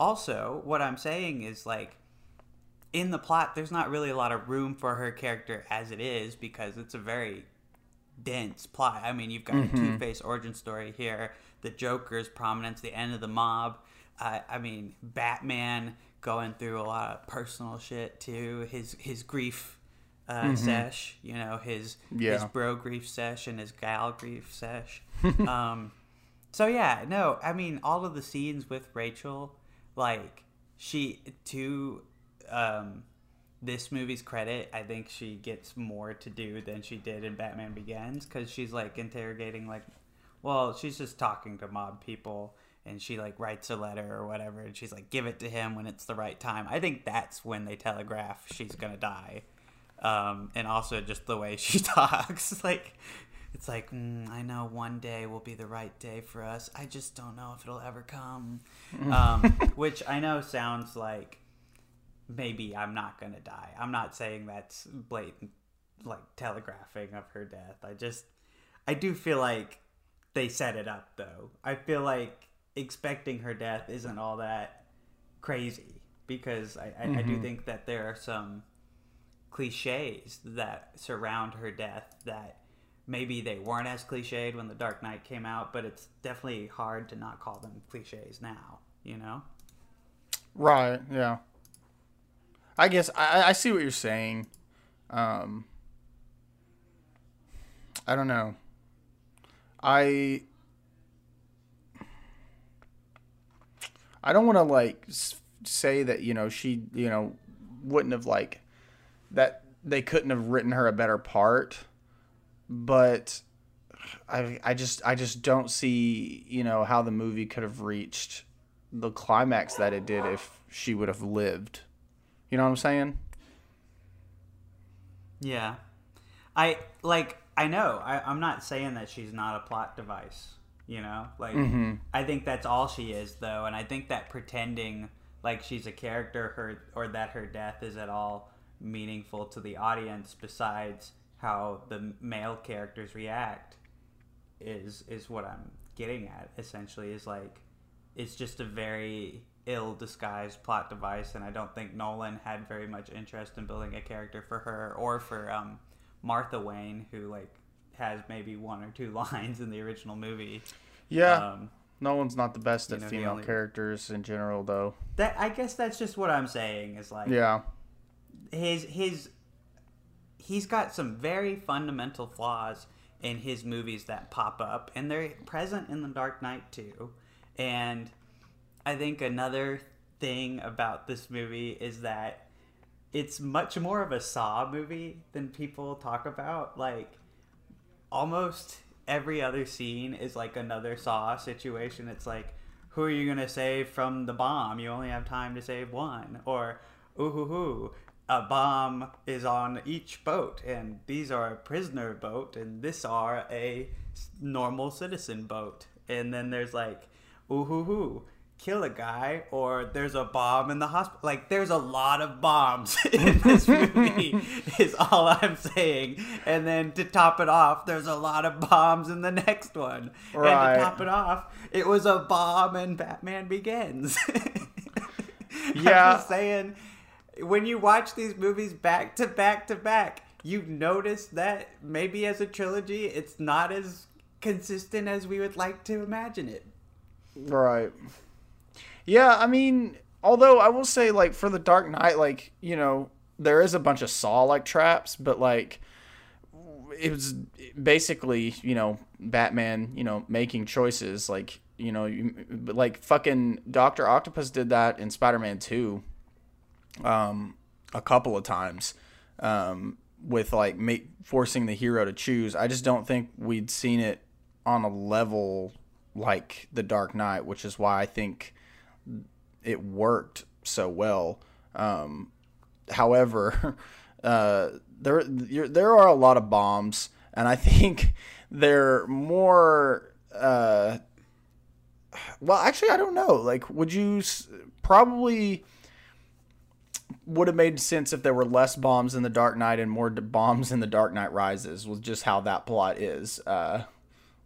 also, what I'm saying is like in the plot, there's not really a lot of room for her character as it is because it's a very dense plot. I mean, you've got a Two Face origin story here, the Joker's prominence, the end of the mob. Uh, I mean, Batman going through a lot of personal shit too. His his grief uh, sesh, you know, his his bro grief sesh and his gal grief sesh. <laughs> um, so yeah, no, I mean all of the scenes with Rachel, like she to um this movie's credit, I think she gets more to do than she did in Batman Begins because she's like interrogating like, well, she's just talking to mob people and she like writes a letter or whatever and she's like give it to him when it's the right time. I think that's when they telegraph she's gonna die, um, and also just the way <laughs> she talks like. It's like mm, I know one day will be the right day for us. I just don't know if it'll ever come. <laughs> Um, which I know sounds like maybe I'm not gonna die. I'm not saying that's blatant like telegraphing of her death. I just I do feel like they set it up though. I feel like expecting her death isn't all that crazy because I, I, I do think that there are some cliches that surround her death that maybe they weren't as cliched when the Dark Knight came out, but it's definitely hard to not call them cliches now, you know? Right. Yeah. I guess I, I see what you're saying. Um, I don't know. I I don't want to like say that you know she you know wouldn't have like that they couldn't have written her a better part, but I I just I just don't see you know how the movie could have reached the climax that it did if she would have lived. You know what I'm saying? Yeah. I like I know. I, I'm not saying that she's not a plot device, you know? Like I think that's all she is though, and I think that pretending like she's a character her or that her death is at all meaningful to the audience besides how the male characters react is is what I'm getting at essentially is like it's just a very ill disguised plot device, and I don't think Nolan had very much interest in building a character for her or for um, Martha Wayne, who like has maybe one or two <laughs> lines in the original movie. Yeah. Um, one's not the best at know, female only- characters in general, though. that I guess that's just what I'm saying is like Yeah. his his he's got some very fundamental flaws in his movies that pop up and they're present in the dark knight too and i think another thing about this movie is that it's much more of a saw movie than people talk about like almost every other scene is like another saw situation. It's like who are you to save from the bomb? You only have time to save one. Or ooh hoo hoo a bomb is on each boat and these are a prisoner boat and this are a normal citizen boat. And then there's like ooh hoo hoo kill a guy or there's a bomb in the hospital like there's a lot of bombs <laughs> in this movie <laughs> is all i'm saying and then to top it off there's a lot of bombs in the next one Right. and to top it off it was a bomb and batman begins <laughs> Yeah. I'm just saying, when you watch these movies back to back to back, you notice that maybe as a trilogy, it's not as consistent as we would like to imagine it. Right. Yeah, I mean, although I will say, like, for the Dark Knight, like, you know, there is a bunch of Saw like traps, but like, it was basically, you know, Batman, you know, making choices. Like, you know, you, like fucking Doctor Octopus did that in Spider Man Two, um, a couple of times, um, with like make, forcing the hero to choose. I just don't think we'd seen it on a level like the Dark Knight, which is why I think it worked so well. Um, however, <laughs> uh, there there are a lot of bombs, and I <laughs> think they're more. Uh, well, actually, I don't know. Like, would you s- probably would have made sense if there were less bombs in the Dark Knight and more bombs in the Dark Knight Rises? Was just how that plot is. Uh,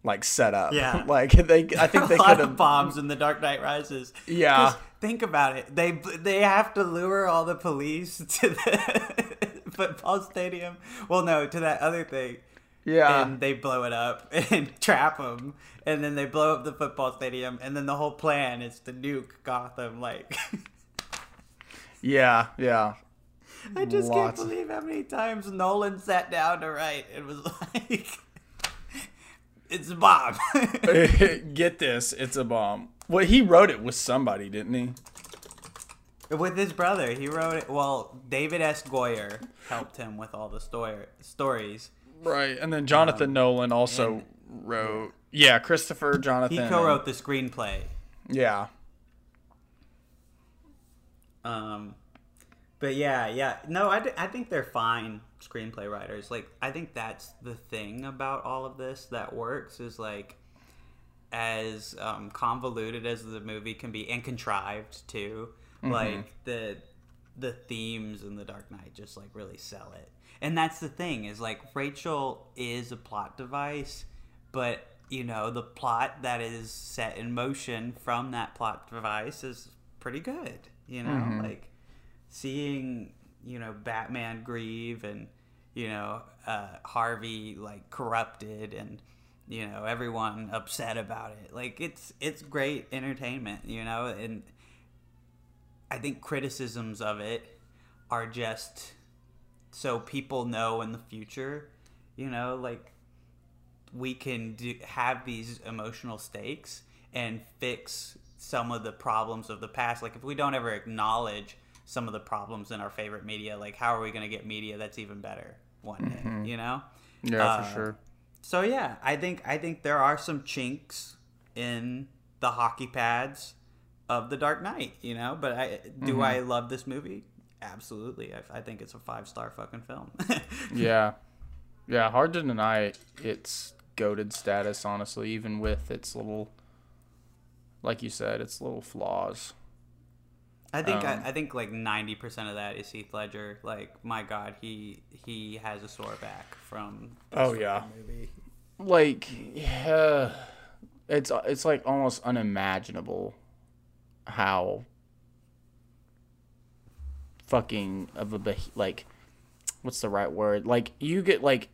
like set up, Yeah. <laughs> like they, I think <laughs> they could have bombs in the Dark Knight Rises. Yeah, think about it. They they have to lure all the police <laughs> to the football stadium. Well, no, to that other thing. Yeah. and they blow it up and trap them, and then they blow up the football stadium, and then the whole plan is to nuke Gotham. Like, Yeah, yeah. I just Lots. can't believe how many times Nolan sat down to write and was like, "It's a bomb." <laughs> <laughs> Get this, it's a bomb. Well, he wrote it with somebody, didn't he? with his brother, he wrote it. Well, David S. Goyer helped him with all the story stories. Right. And then Jonathan Nolan also wrote. Yeah, Christopher Jonathan. He co-wrote the screenplay. Yeah. Um, but yeah, yeah. No, I, d- I think they're fine screenplay writers. Like, I think that's the thing about all of this that works is like, as um, convoluted as the movie can be and contrived too, like the the themes in the Dark Knight just like really sell it. And that's the thing is like Rachel is a plot device, but you know the plot that is set in motion from that plot device is pretty good. You know, like seeing you know Batman grieve and you know uh, Harvey like corrupted and you know everyone upset about it. Like it's it's great entertainment. You know, and I think criticisms of it are just so people know in the future. You know, like we can do, have these emotional stakes and fix some of the problems of the past. Like if we don't ever acknowledge some of the problems in our favorite media, like how are we going to get media that's even better one day? You know? Yeah, Uh, for sure. So yeah, I think I think there are some chinks in the hockey pads of the Dark Knight. You know, but I do I love this movie? Absolutely. I, I think it's a five star fucking film. <laughs> Yeah. Yeah, hard to deny its goaded status, honestly, even with its little, like you said, its little flaws. I think Um, I, I think like ninety percent of that is Heath Ledger. Like my God, he he has a sore back from. this Oh, fucking yeah. movie. Like, yeah, it's it's like almost unimaginable how fucking of a beh- like what's the right word? Like you get like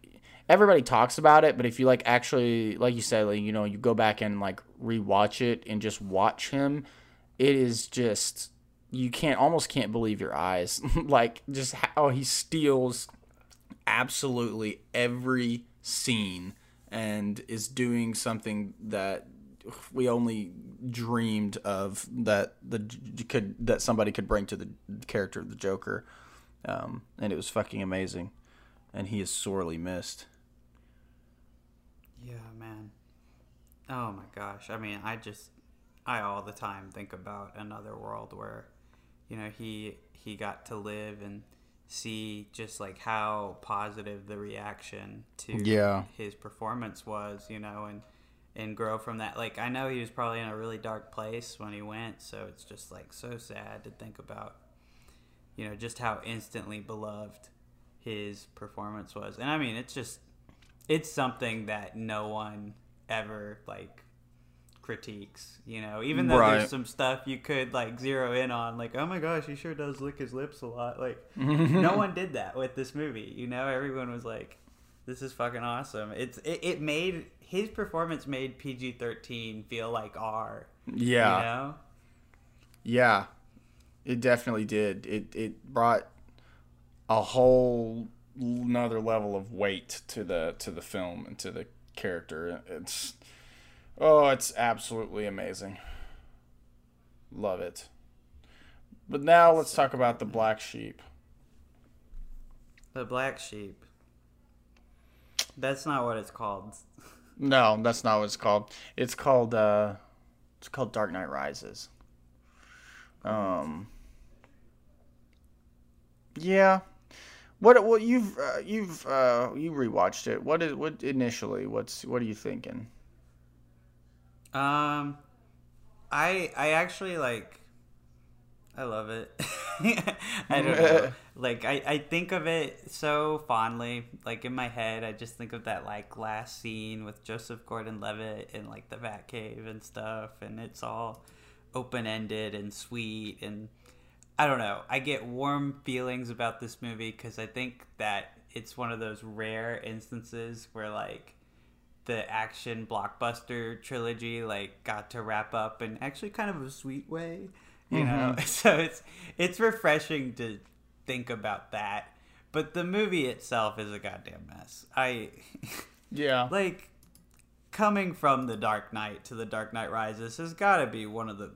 everybody talks about it, but if you like actually like you said, like you know, you go back and like rewatch it and just watch him, it is just you can't almost can't believe your eyes. <laughs> like just how he steals absolutely every scene and is doing something that we only dreamed of that the could that somebody could bring to the character of the Joker, um, and it was fucking amazing, and he is sorely missed. Yeah, man. Oh my gosh. I mean, I just I all the time think about another world where you know, he he got to live and see just like how positive the reaction to Yeah. his performance was, you know, and and grow from that. Like I know he was probably in a really dark place when he went, so it's just like so sad to think about you know, just how instantly beloved his performance was. And I mean, it's just it's something that no one ever like critiques, you know. Even though Right. there's some stuff you could like zero in on like, "Oh my gosh, he sure does lick his lips a lot." Like <laughs> no one did that with this movie, you know. Everyone was like, "This is fucking awesome." It's it, it made his performance made PG-13 feel like R, Yeah. you know? Yeah, it definitely did. It it brought a whole another level of weight to the to the film and to the character. It's oh, it's absolutely amazing. Love it. But now let's talk about the black sheep. The black sheep. That's not what it's called. No, that's not what it's called. It's called uh it's called Dark Knight Rises. Um Yeah. What what you've uh, you've uh you rewatched it. What is what initially? What's what are you thinking? Um, I I actually like. I love it. <laughs> I don't know. <laughs> Like I, I think of it so fondly. Like in my head, I just think of that like last scene with Joseph Gordon-Levitt in like the Batcave and stuff, and it's all open ended and sweet and I don't know. I get warm feelings about this movie because I think that it's one of those rare instances where like the action blockbuster trilogy like got to wrap up in actually kind of a sweet way, you know. Mm-hmm. <laughs> So it's it's refreshing to think about that. But the movie itself is a goddamn mess. I <laughs> Yeah. like coming from the Dark Knight to the Dark Knight Rises has got to be one of the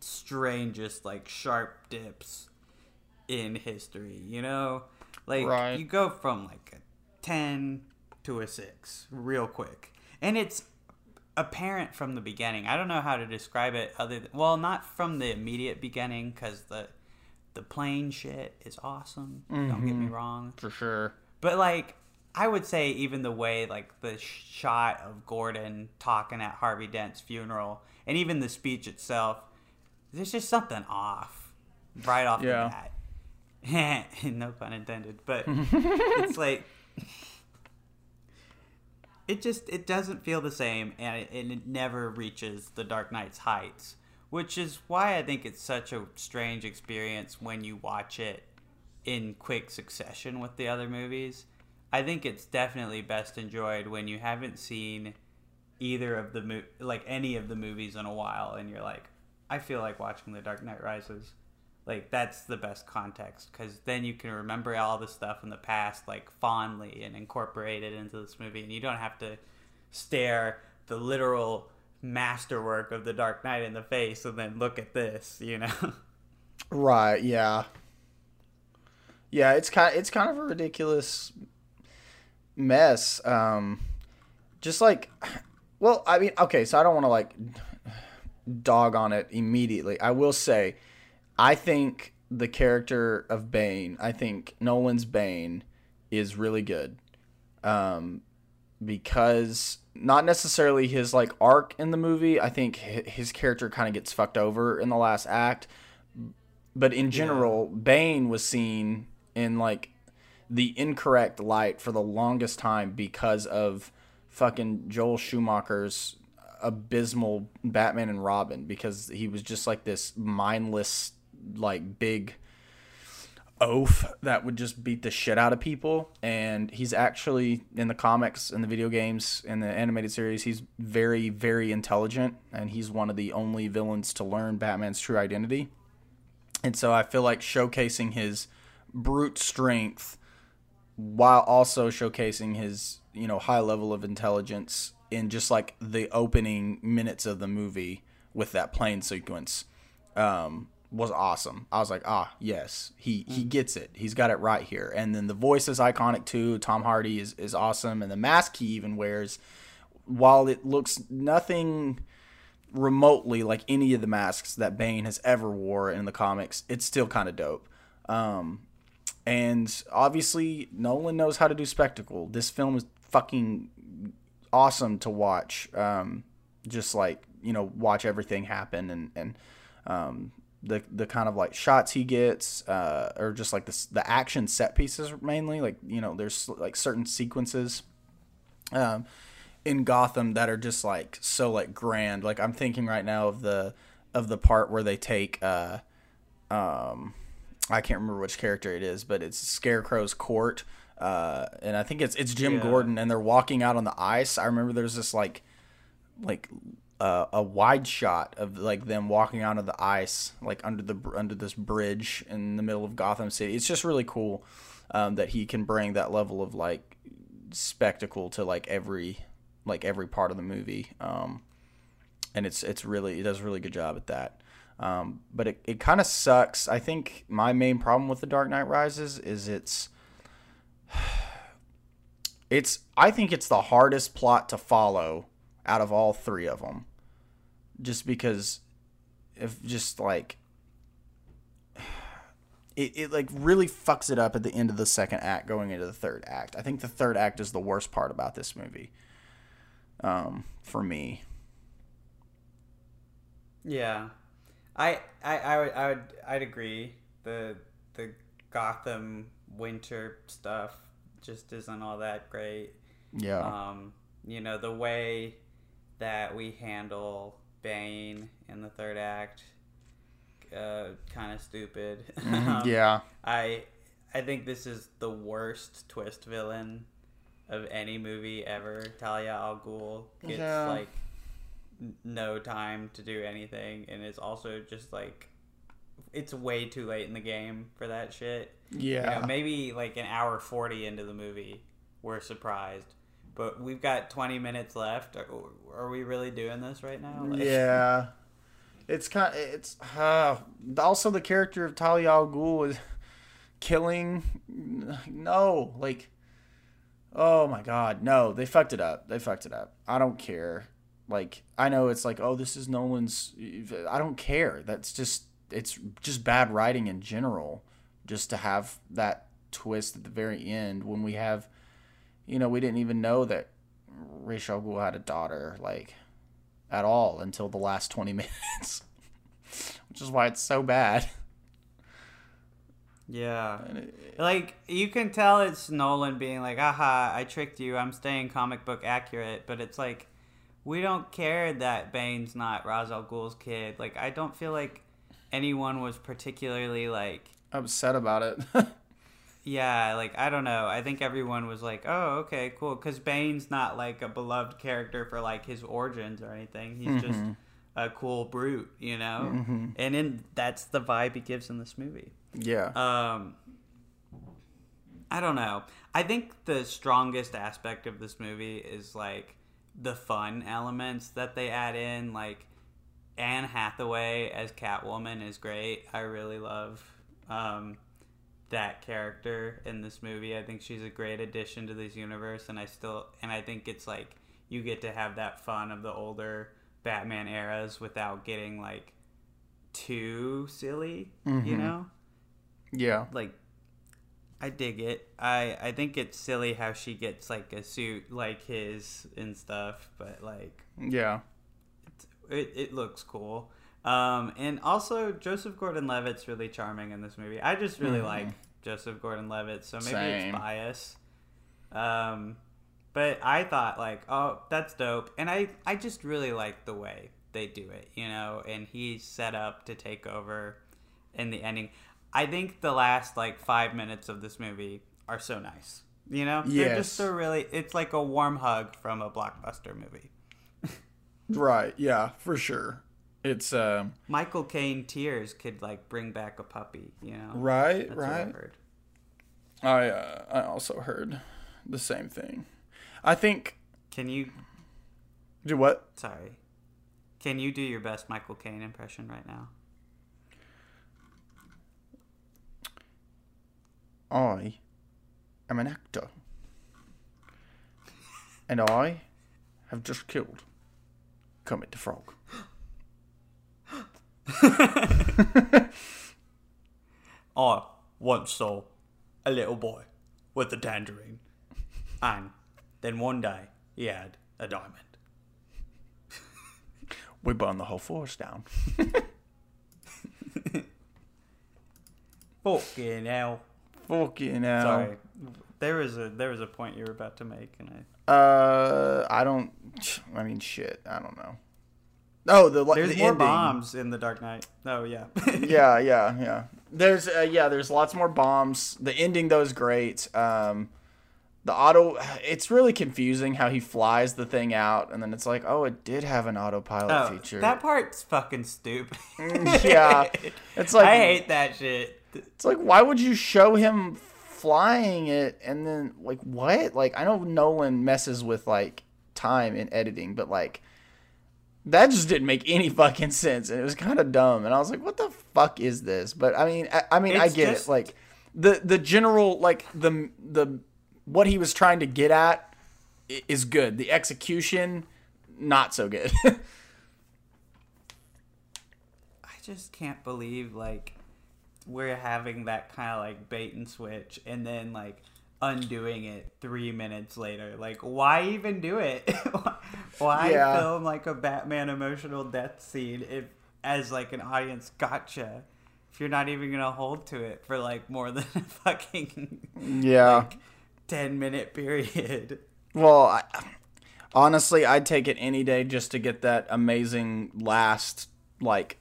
strangest like sharp dips in history, you know? Like Right. you go from like a 10 to a 6 real quick. And it's apparent from the beginning. I don't know how to describe it other than well, not from the immediate beginning cuz the the plane shit is awesome. Don't get me mm-hmm. wrong. For sure. But like, I would say even the way like the shot of Gordon talking at Harvey Dent's funeral, and even the speech itself, there's just something off right off Yeah. the bat. <laughs> no pun intended, but <laughs> it's like it just it doesn't feel the same, and it, and it never reaches the Dark Knight's heights, which is why I think it's such a strange experience when you watch it in quick succession with the other movies. I think it's definitely best enjoyed when you haven't seen either of the mo- like any of the movies in a while, and you're like, I feel like watching The Dark Knight Rises. Like that's the best context because then you can remember all the stuff in the past like fondly and incorporate it into this movie, and you don't have to stare the literal masterwork of The Dark Knight in the face and then look at this, you know. Right, yeah. Yeah, it's kind it's kind of a ridiculous mess. Um just like well, I mean, okay, so I don't want to like dog on it immediately. I will say I think the character of Bane, I think Nolan's Bane is really good. Um because not necessarily his like arc in the movie. I think his character kind of gets fucked over in the last act, but in general, Bane was seen in like the incorrect light for the longest time because of fucking Joel Schumacher's abysmal Batman and Robin because he was just like this mindless like big oaf that would just beat the shit out of people. And he's actually in the comics, in the video games, in the animated series, he's very, very intelligent, and he's one of the only villains to learn Batman's true identity. And so I feel like showcasing his brute strength while also showcasing his, you know, high level of intelligence in just like the opening minutes of the movie with that plane sequence um, was awesome. I was like, ah, yes, he he gets it. He's got it right here. And then the voice is iconic too. Tom Hardy is is awesome, and the mask he even wears, while it looks nothing remotely like any of the masks that Bane has ever wore in the comics, it's still kind of dope. Um, and obviously, Nolan knows how to do spectacle. This film is fucking awesome to watch. Um, just like you know, watch everything happen and and um, the the kind of like shots he gets, uh, or just like the the action set pieces mainly. Like you know, there's like certain sequences. Um, in Gotham that are just like so like grand. Like I'm thinking right now of the of the part where they take uh um I can't remember which character it is, but it's Scarecrow's court. Uh, and I think it's it's Jim Yeah. Gordon, and they're walking out on the ice. I remember there's this like, like, uh, a wide shot of like them walking onto the ice, like under the under this bridge in the middle of Gotham City. It's just really cool um, that he can bring that level of like spectacle to like every like every part of the movie. Um, and it's it's really it does a really good job at that. Um, but it, it kind of sucks. I think my main problem with The Dark Knight Rises is it's <sighs> it's I think it's the hardest plot to follow out of all three of them. Just because if just like <sighs> it, it like really fucks it up at the end of the second act going into the third act. I think the third act is the worst part about this movie. Um, for me. Yeah, I I I would I would I'd agree. The the Gotham winter stuff just isn't all that great. Yeah. Um, you know the way that we handle Bane in the third act, uh, kind of stupid. <laughs> <laughs> Um, yeah. I I think this is the worst twist villain of any movie ever. Talia al Ghul gets Yeah. like n- no time to do anything, and it's also just like it's way too late in the game for that shit. Yeah. You know, maybe like an hour forty into the movie, we're surprised. But we've got twenty minutes left. Are, are we really doing this right now? Like, yeah. It's kind. of, It's uh, also the character of Talia al Ghul is killing. No, like, oh my god, no! They fucked it up. They fucked it up. I don't care. Like, I know it's like, oh, this is Nolan's. I don't care. That's just. It's just bad writing in general. Just to have that twist at the very end when we have, you know, we didn't even know that Ra's al Ghul had a daughter. Like at all until the last 20 <laughs> minutes, which is why it's so bad. Yeah. Like you can tell it's Nolan being like, "Aha, I tricked you. I'm staying comic book accurate." But it's like we don't care that Bane's not Ra's al Ghul's kid. Like I don't feel like anyone was particularly like, Upset about it. <laughs> yeah, like I don't know. I think everyone was like, "Oh, okay, cool," cuz Bane's not like a beloved character for like his origins or anything. He's just a cool brute, you know? And in that's the vibe he gives in this movie. yeah. Um, I don't know. I think the strongest aspect of this movie is like the fun elements that they add in. Like Anne Hathaway as Catwoman is great. I really love um, that character in this movie. I think she's a great addition to this universe, and I still and I think it's like you get to have that fun of the older Batman eras without getting like too silly. You mm-hmm. know yeah. like I dig it. I I think it's silly how she gets like a suit like his and stuff, but like Yeah. it, it looks cool. Um, and also Joseph Gordon-Levitt's really charming in this movie. I just really like Joseph Gordon-Levitt, so maybe Same. it's bias. Um, but I thought like, oh, that's dope, and I I just really like the way they do it, you know. And he's set up to take over in the ending. I think the last like five minutes of this movie are so nice. You know, they're just so really. It's like a warm hug from a blockbuster movie. <laughs> Right. Yeah, for sure. It's um Michael Caine tears could like bring back a puppy. You know, right, That's right. heard. I uh, I also heard the same thing. I think Can you? do what? Sorry. Can you do your best Michael Caine impression right now? I am an actor. And I have just killed Kermit the Frog. <gasps> <gasps> <gasps> <laughs> I once saw a little boy with a tangerine, and then one day he had a diamond. <laughs> We burned the whole forest down. <laughs> Fucking hell! Fucking hell. Sorry, there was a there was a point you were about to make, and I Uh, I don't. I mean, shit. I don't know. Oh, the the there's more ending. bombs in the Dark Knight. Oh yeah, <laughs> yeah, yeah, yeah. There's uh, yeah, there's lots more bombs. The ending though is great. Um, the auto, it's really confusing how he flies the thing out, and then it's like, oh, it did have an autopilot Oh, feature. that part's fucking stupid. yeah, <laughs> it's like I hate that shit. It's like why would you show him flying it and then like what? Like I know Nolan messes with like time in editing, but like that just didn't make any fucking sense and it was kind of dumb and I was like what the fuck is this? But I mean I, I mean I get just- it. Like the the general like the the what he was trying to get at is good. The execution not so good. <laughs> I just can't believe like we're having that kind of like bait and switch and then like undoing it three minutes later. Like, why even do it? <laughs> why Yeah. film like a Batman emotional death scene if as like an audience gotcha if you're not even gonna hold to it for like more <laughs> than a fucking yeah. like ten minute period. Well, I, honestly, I'd take it any day just to get that amazing last like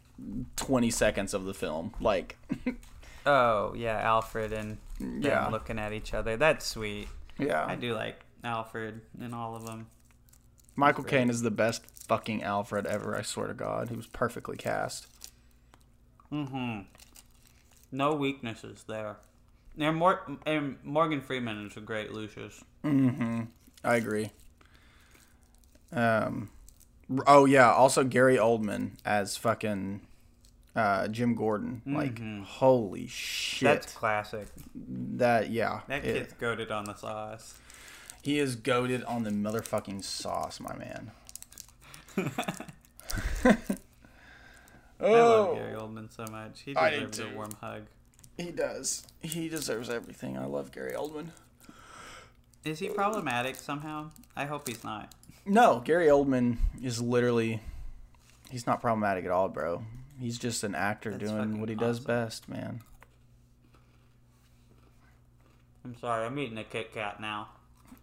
20 seconds of the film. Like, <laughs> Oh yeah, Alfred and Yeah. looking at each other. That's sweet. Yeah. I do like Alfred and all of them. Michael Caine is the best fucking Alfred ever, I swear to God. He was perfectly cast. Mm-hmm. No weaknesses there. And, Mor- and Morgan Freeman is a great Lucius. I agree. Um, oh yeah, also Gary Oldman as fucking uh, Jim Gordon. Like, holy shit. That's classic. that yeah. That it- kid's goaded on the sauce. He is goaded on the motherfucking sauce, my man. <laughs> <laughs> I love Gary Oldman so much. He Oh. Deserves a warm hug. He does. He deserves everything. I love Gary Oldman. Is he problematic somehow? I hope he's not. No, Gary Oldman is literally he's not problematic at all, bro. He's just an actor That's doing what he does best, man. I'm sorry, I'm eating a Kit Kat now.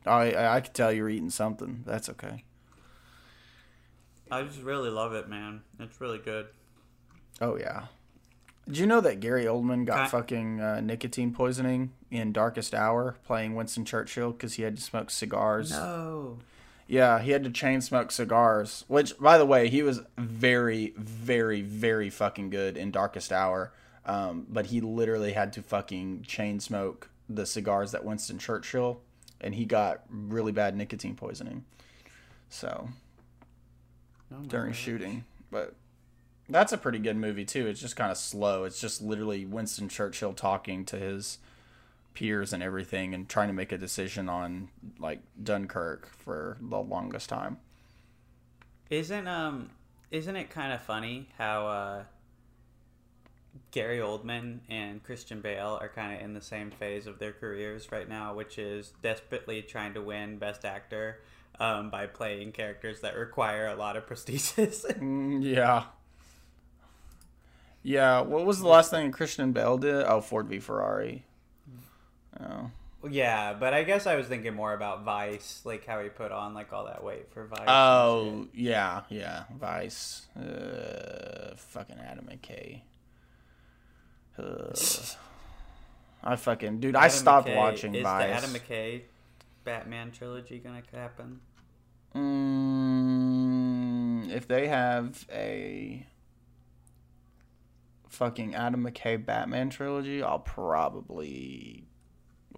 I I, I could tell you're eating something. That's okay. I just really love it, man. It's really good. Oh yeah. Did you know that Gary Oldman got Ki- fucking uh, nicotine poisoning in Darkest Hour playing Winston Churchill because he had to smoke cigars? No. Yeah, he had to chain smoke cigars. Which, by the way, he was very, very, very fucking good in Darkest Hour. Um, but he literally had to fucking chain smoke the cigars that Winston Churchill, and he got really bad nicotine poisoning. So Oh during God. shooting, but that's a pretty good movie too. It's just kind of slow. It's just literally Winston Churchill talking to his peers and everything and trying to make a decision on like Dunkirk for the longest time. Isn't um isn't it kind of funny how uh Gary Oldman and Christian Bale are kind of in the same phase of their careers right now, which is desperately trying to win Best Actor um, by playing characters that require a lot of prosthesis. <laughs> Mm, yeah. Yeah, what was the last thing Christian Bale did? Oh, Ford v Ferrari. Oh. yeah, but I guess I was thinking more about Vice, like how he put on like all that weight for Vice. Oh, yeah, yeah. Vice. Uh, fucking Adam McKay. Uh, I fucking dude, I stopped McKay- watching Is Vice. Is the Adam McKay Batman trilogy gonna happen? Mm, if they have a fucking Adam McKay Batman trilogy, I'll probably,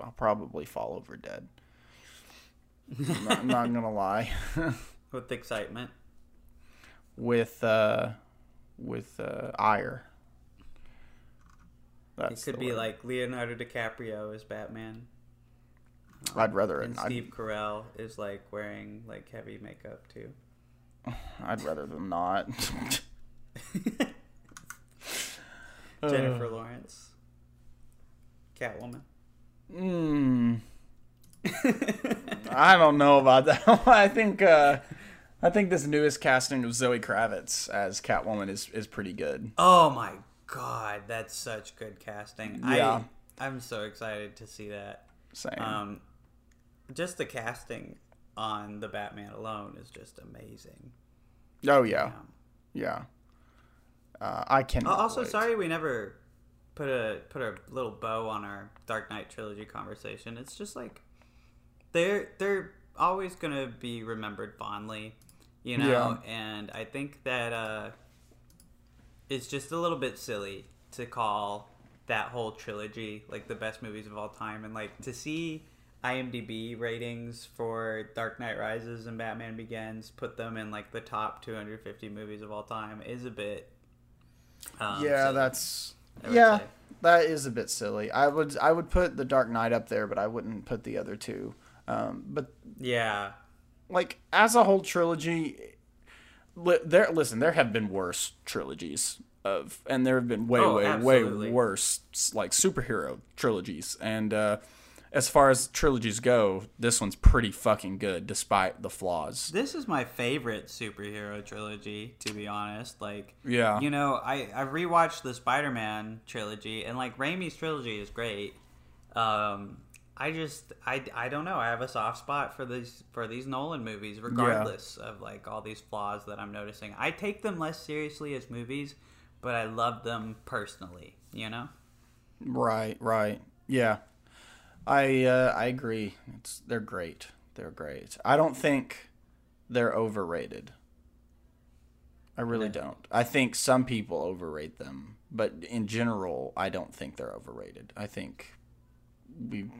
I'll probably fall over dead. I'm not, I'm not <laughs> gonna lie. <laughs> With excitement. with uh, with uh, ire. It could be word. like Leonardo DiCaprio as Batman. I'd rather And I'd, Steve Carell is like wearing like heavy makeup too. <sighs> I'd rather them not. <laughs> Jennifer Lawrence. Catwoman. Mm, I don't know about that. <laughs> I think uh, I think this newest casting of Zoe Kravitz as Catwoman is is pretty good. Oh my god, that's such good casting. Yeah. I I'm so excited to see that. Same. Um just the casting on the Batman alone is just amazing. oh yeah, Um, yeah. Uh, I can. Al- Also, sorry we never put a put a little bow on our Dark Knight trilogy conversation. It's just like they're they're always gonna be remembered fondly, you know. And I think that uh, it's just a little bit silly to call that whole trilogy like the best movies of all time, and like to see IMDb ratings for Dark Knight Rises and Batman Begins put them in like the top 250 movies of all time is a bit. Um, Yeah, silly, that's yeah, say. that is a bit silly. I would I would put the Dark Knight up there, but I wouldn't put the other two. Um, but yeah. like as a whole trilogy, li- there listen, there have been worse trilogies of, and there have been way Oh, way absolutely. way worse like superhero trilogies. And uh, as far as trilogies go, this one's pretty fucking good despite the flaws. This is my favorite superhero trilogy, to be honest. Like, Yeah. you know, I I rewatched the Spider-Man trilogy, and like Raimi's trilogy is great. Um, I just I, I don't know. I have a soft spot for these for these Nolan movies, regardless of like all these flaws that I'm noticing. I take them less seriously as movies, but I love them personally. You know. Right, right. Yeah. I uh, I agree. It's they're great. They're great. I don't think they're overrated. I really don't. I think some people overrate them, but in general, I don't think they're overrated. I think we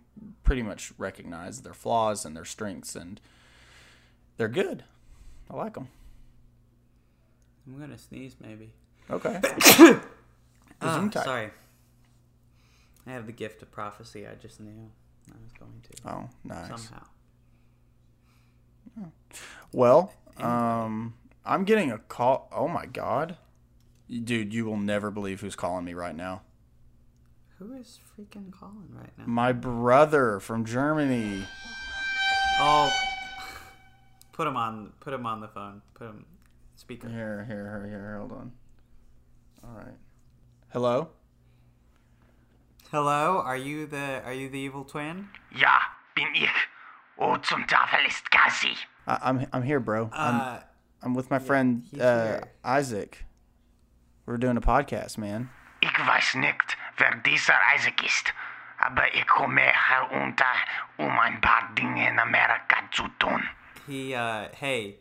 pretty much recognize their flaws and their strengths and they're good. I like them. I'm gonna sneeze, maybe. Okay. <coughs> Gesundheit. sorry. I have the gift of prophecy. I just knew I was going to Oh, nice. somehow. Well, um, I'm getting a call. Oh my god, dude, you will never believe who's calling me right now. Who is freaking calling right now? My brother from Germany. Oh, <laughs> put him on. Put him on the phone. Put him speaker. Here, here, here, here. Hold on. All right. Hello. Hello, are you the are you the evil twin? Ja, bin ich. Wo zum Teufel ist Cassie? I, I'm I'm here, bro. I'm Uh, I'm with my friend uh. Isaac. We're doing a podcast, man. Ich weiß nicht, wer dieser Isaac ist. Aber ich komme herunter, um ein paar Dinge in Amerika zu tun. he uh, hey,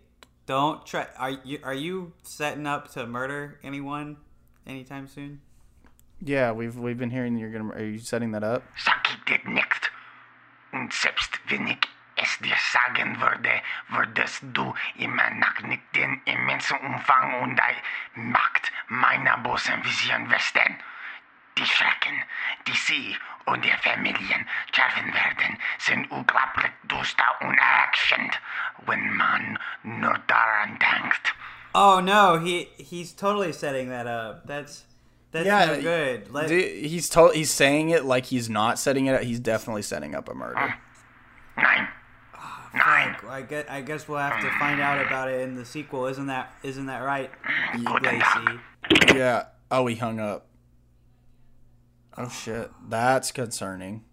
don't try. Are you are you setting up to murder anyone anytime soon? Yeah, we've we've been hearing you're gonna. Are you setting that up? Sag ich dir nicht. Und selbst wenn ich es dir sagen würde, würdest du immer noch nicht den immensen Umfang und die Macht meiner bösen Vision wissen. Die Schrecken, die sie und ihre Familien schärfen werden, sind unglaublich duster und erschreckend, wenn man nur daran denkt. Oh no, he he's totally setting that up. That's that's no good. Let, Dude, he's told he's saying it like he's not setting it up. He's definitely setting up a murder. Nein, nein, ah, Fuck, I guess, I guess we'll have to find out about it in the sequel. Isn't that isn't that right, Guten Lacey? Yeah. Oh, he hung up. Oh shit, that's concerning.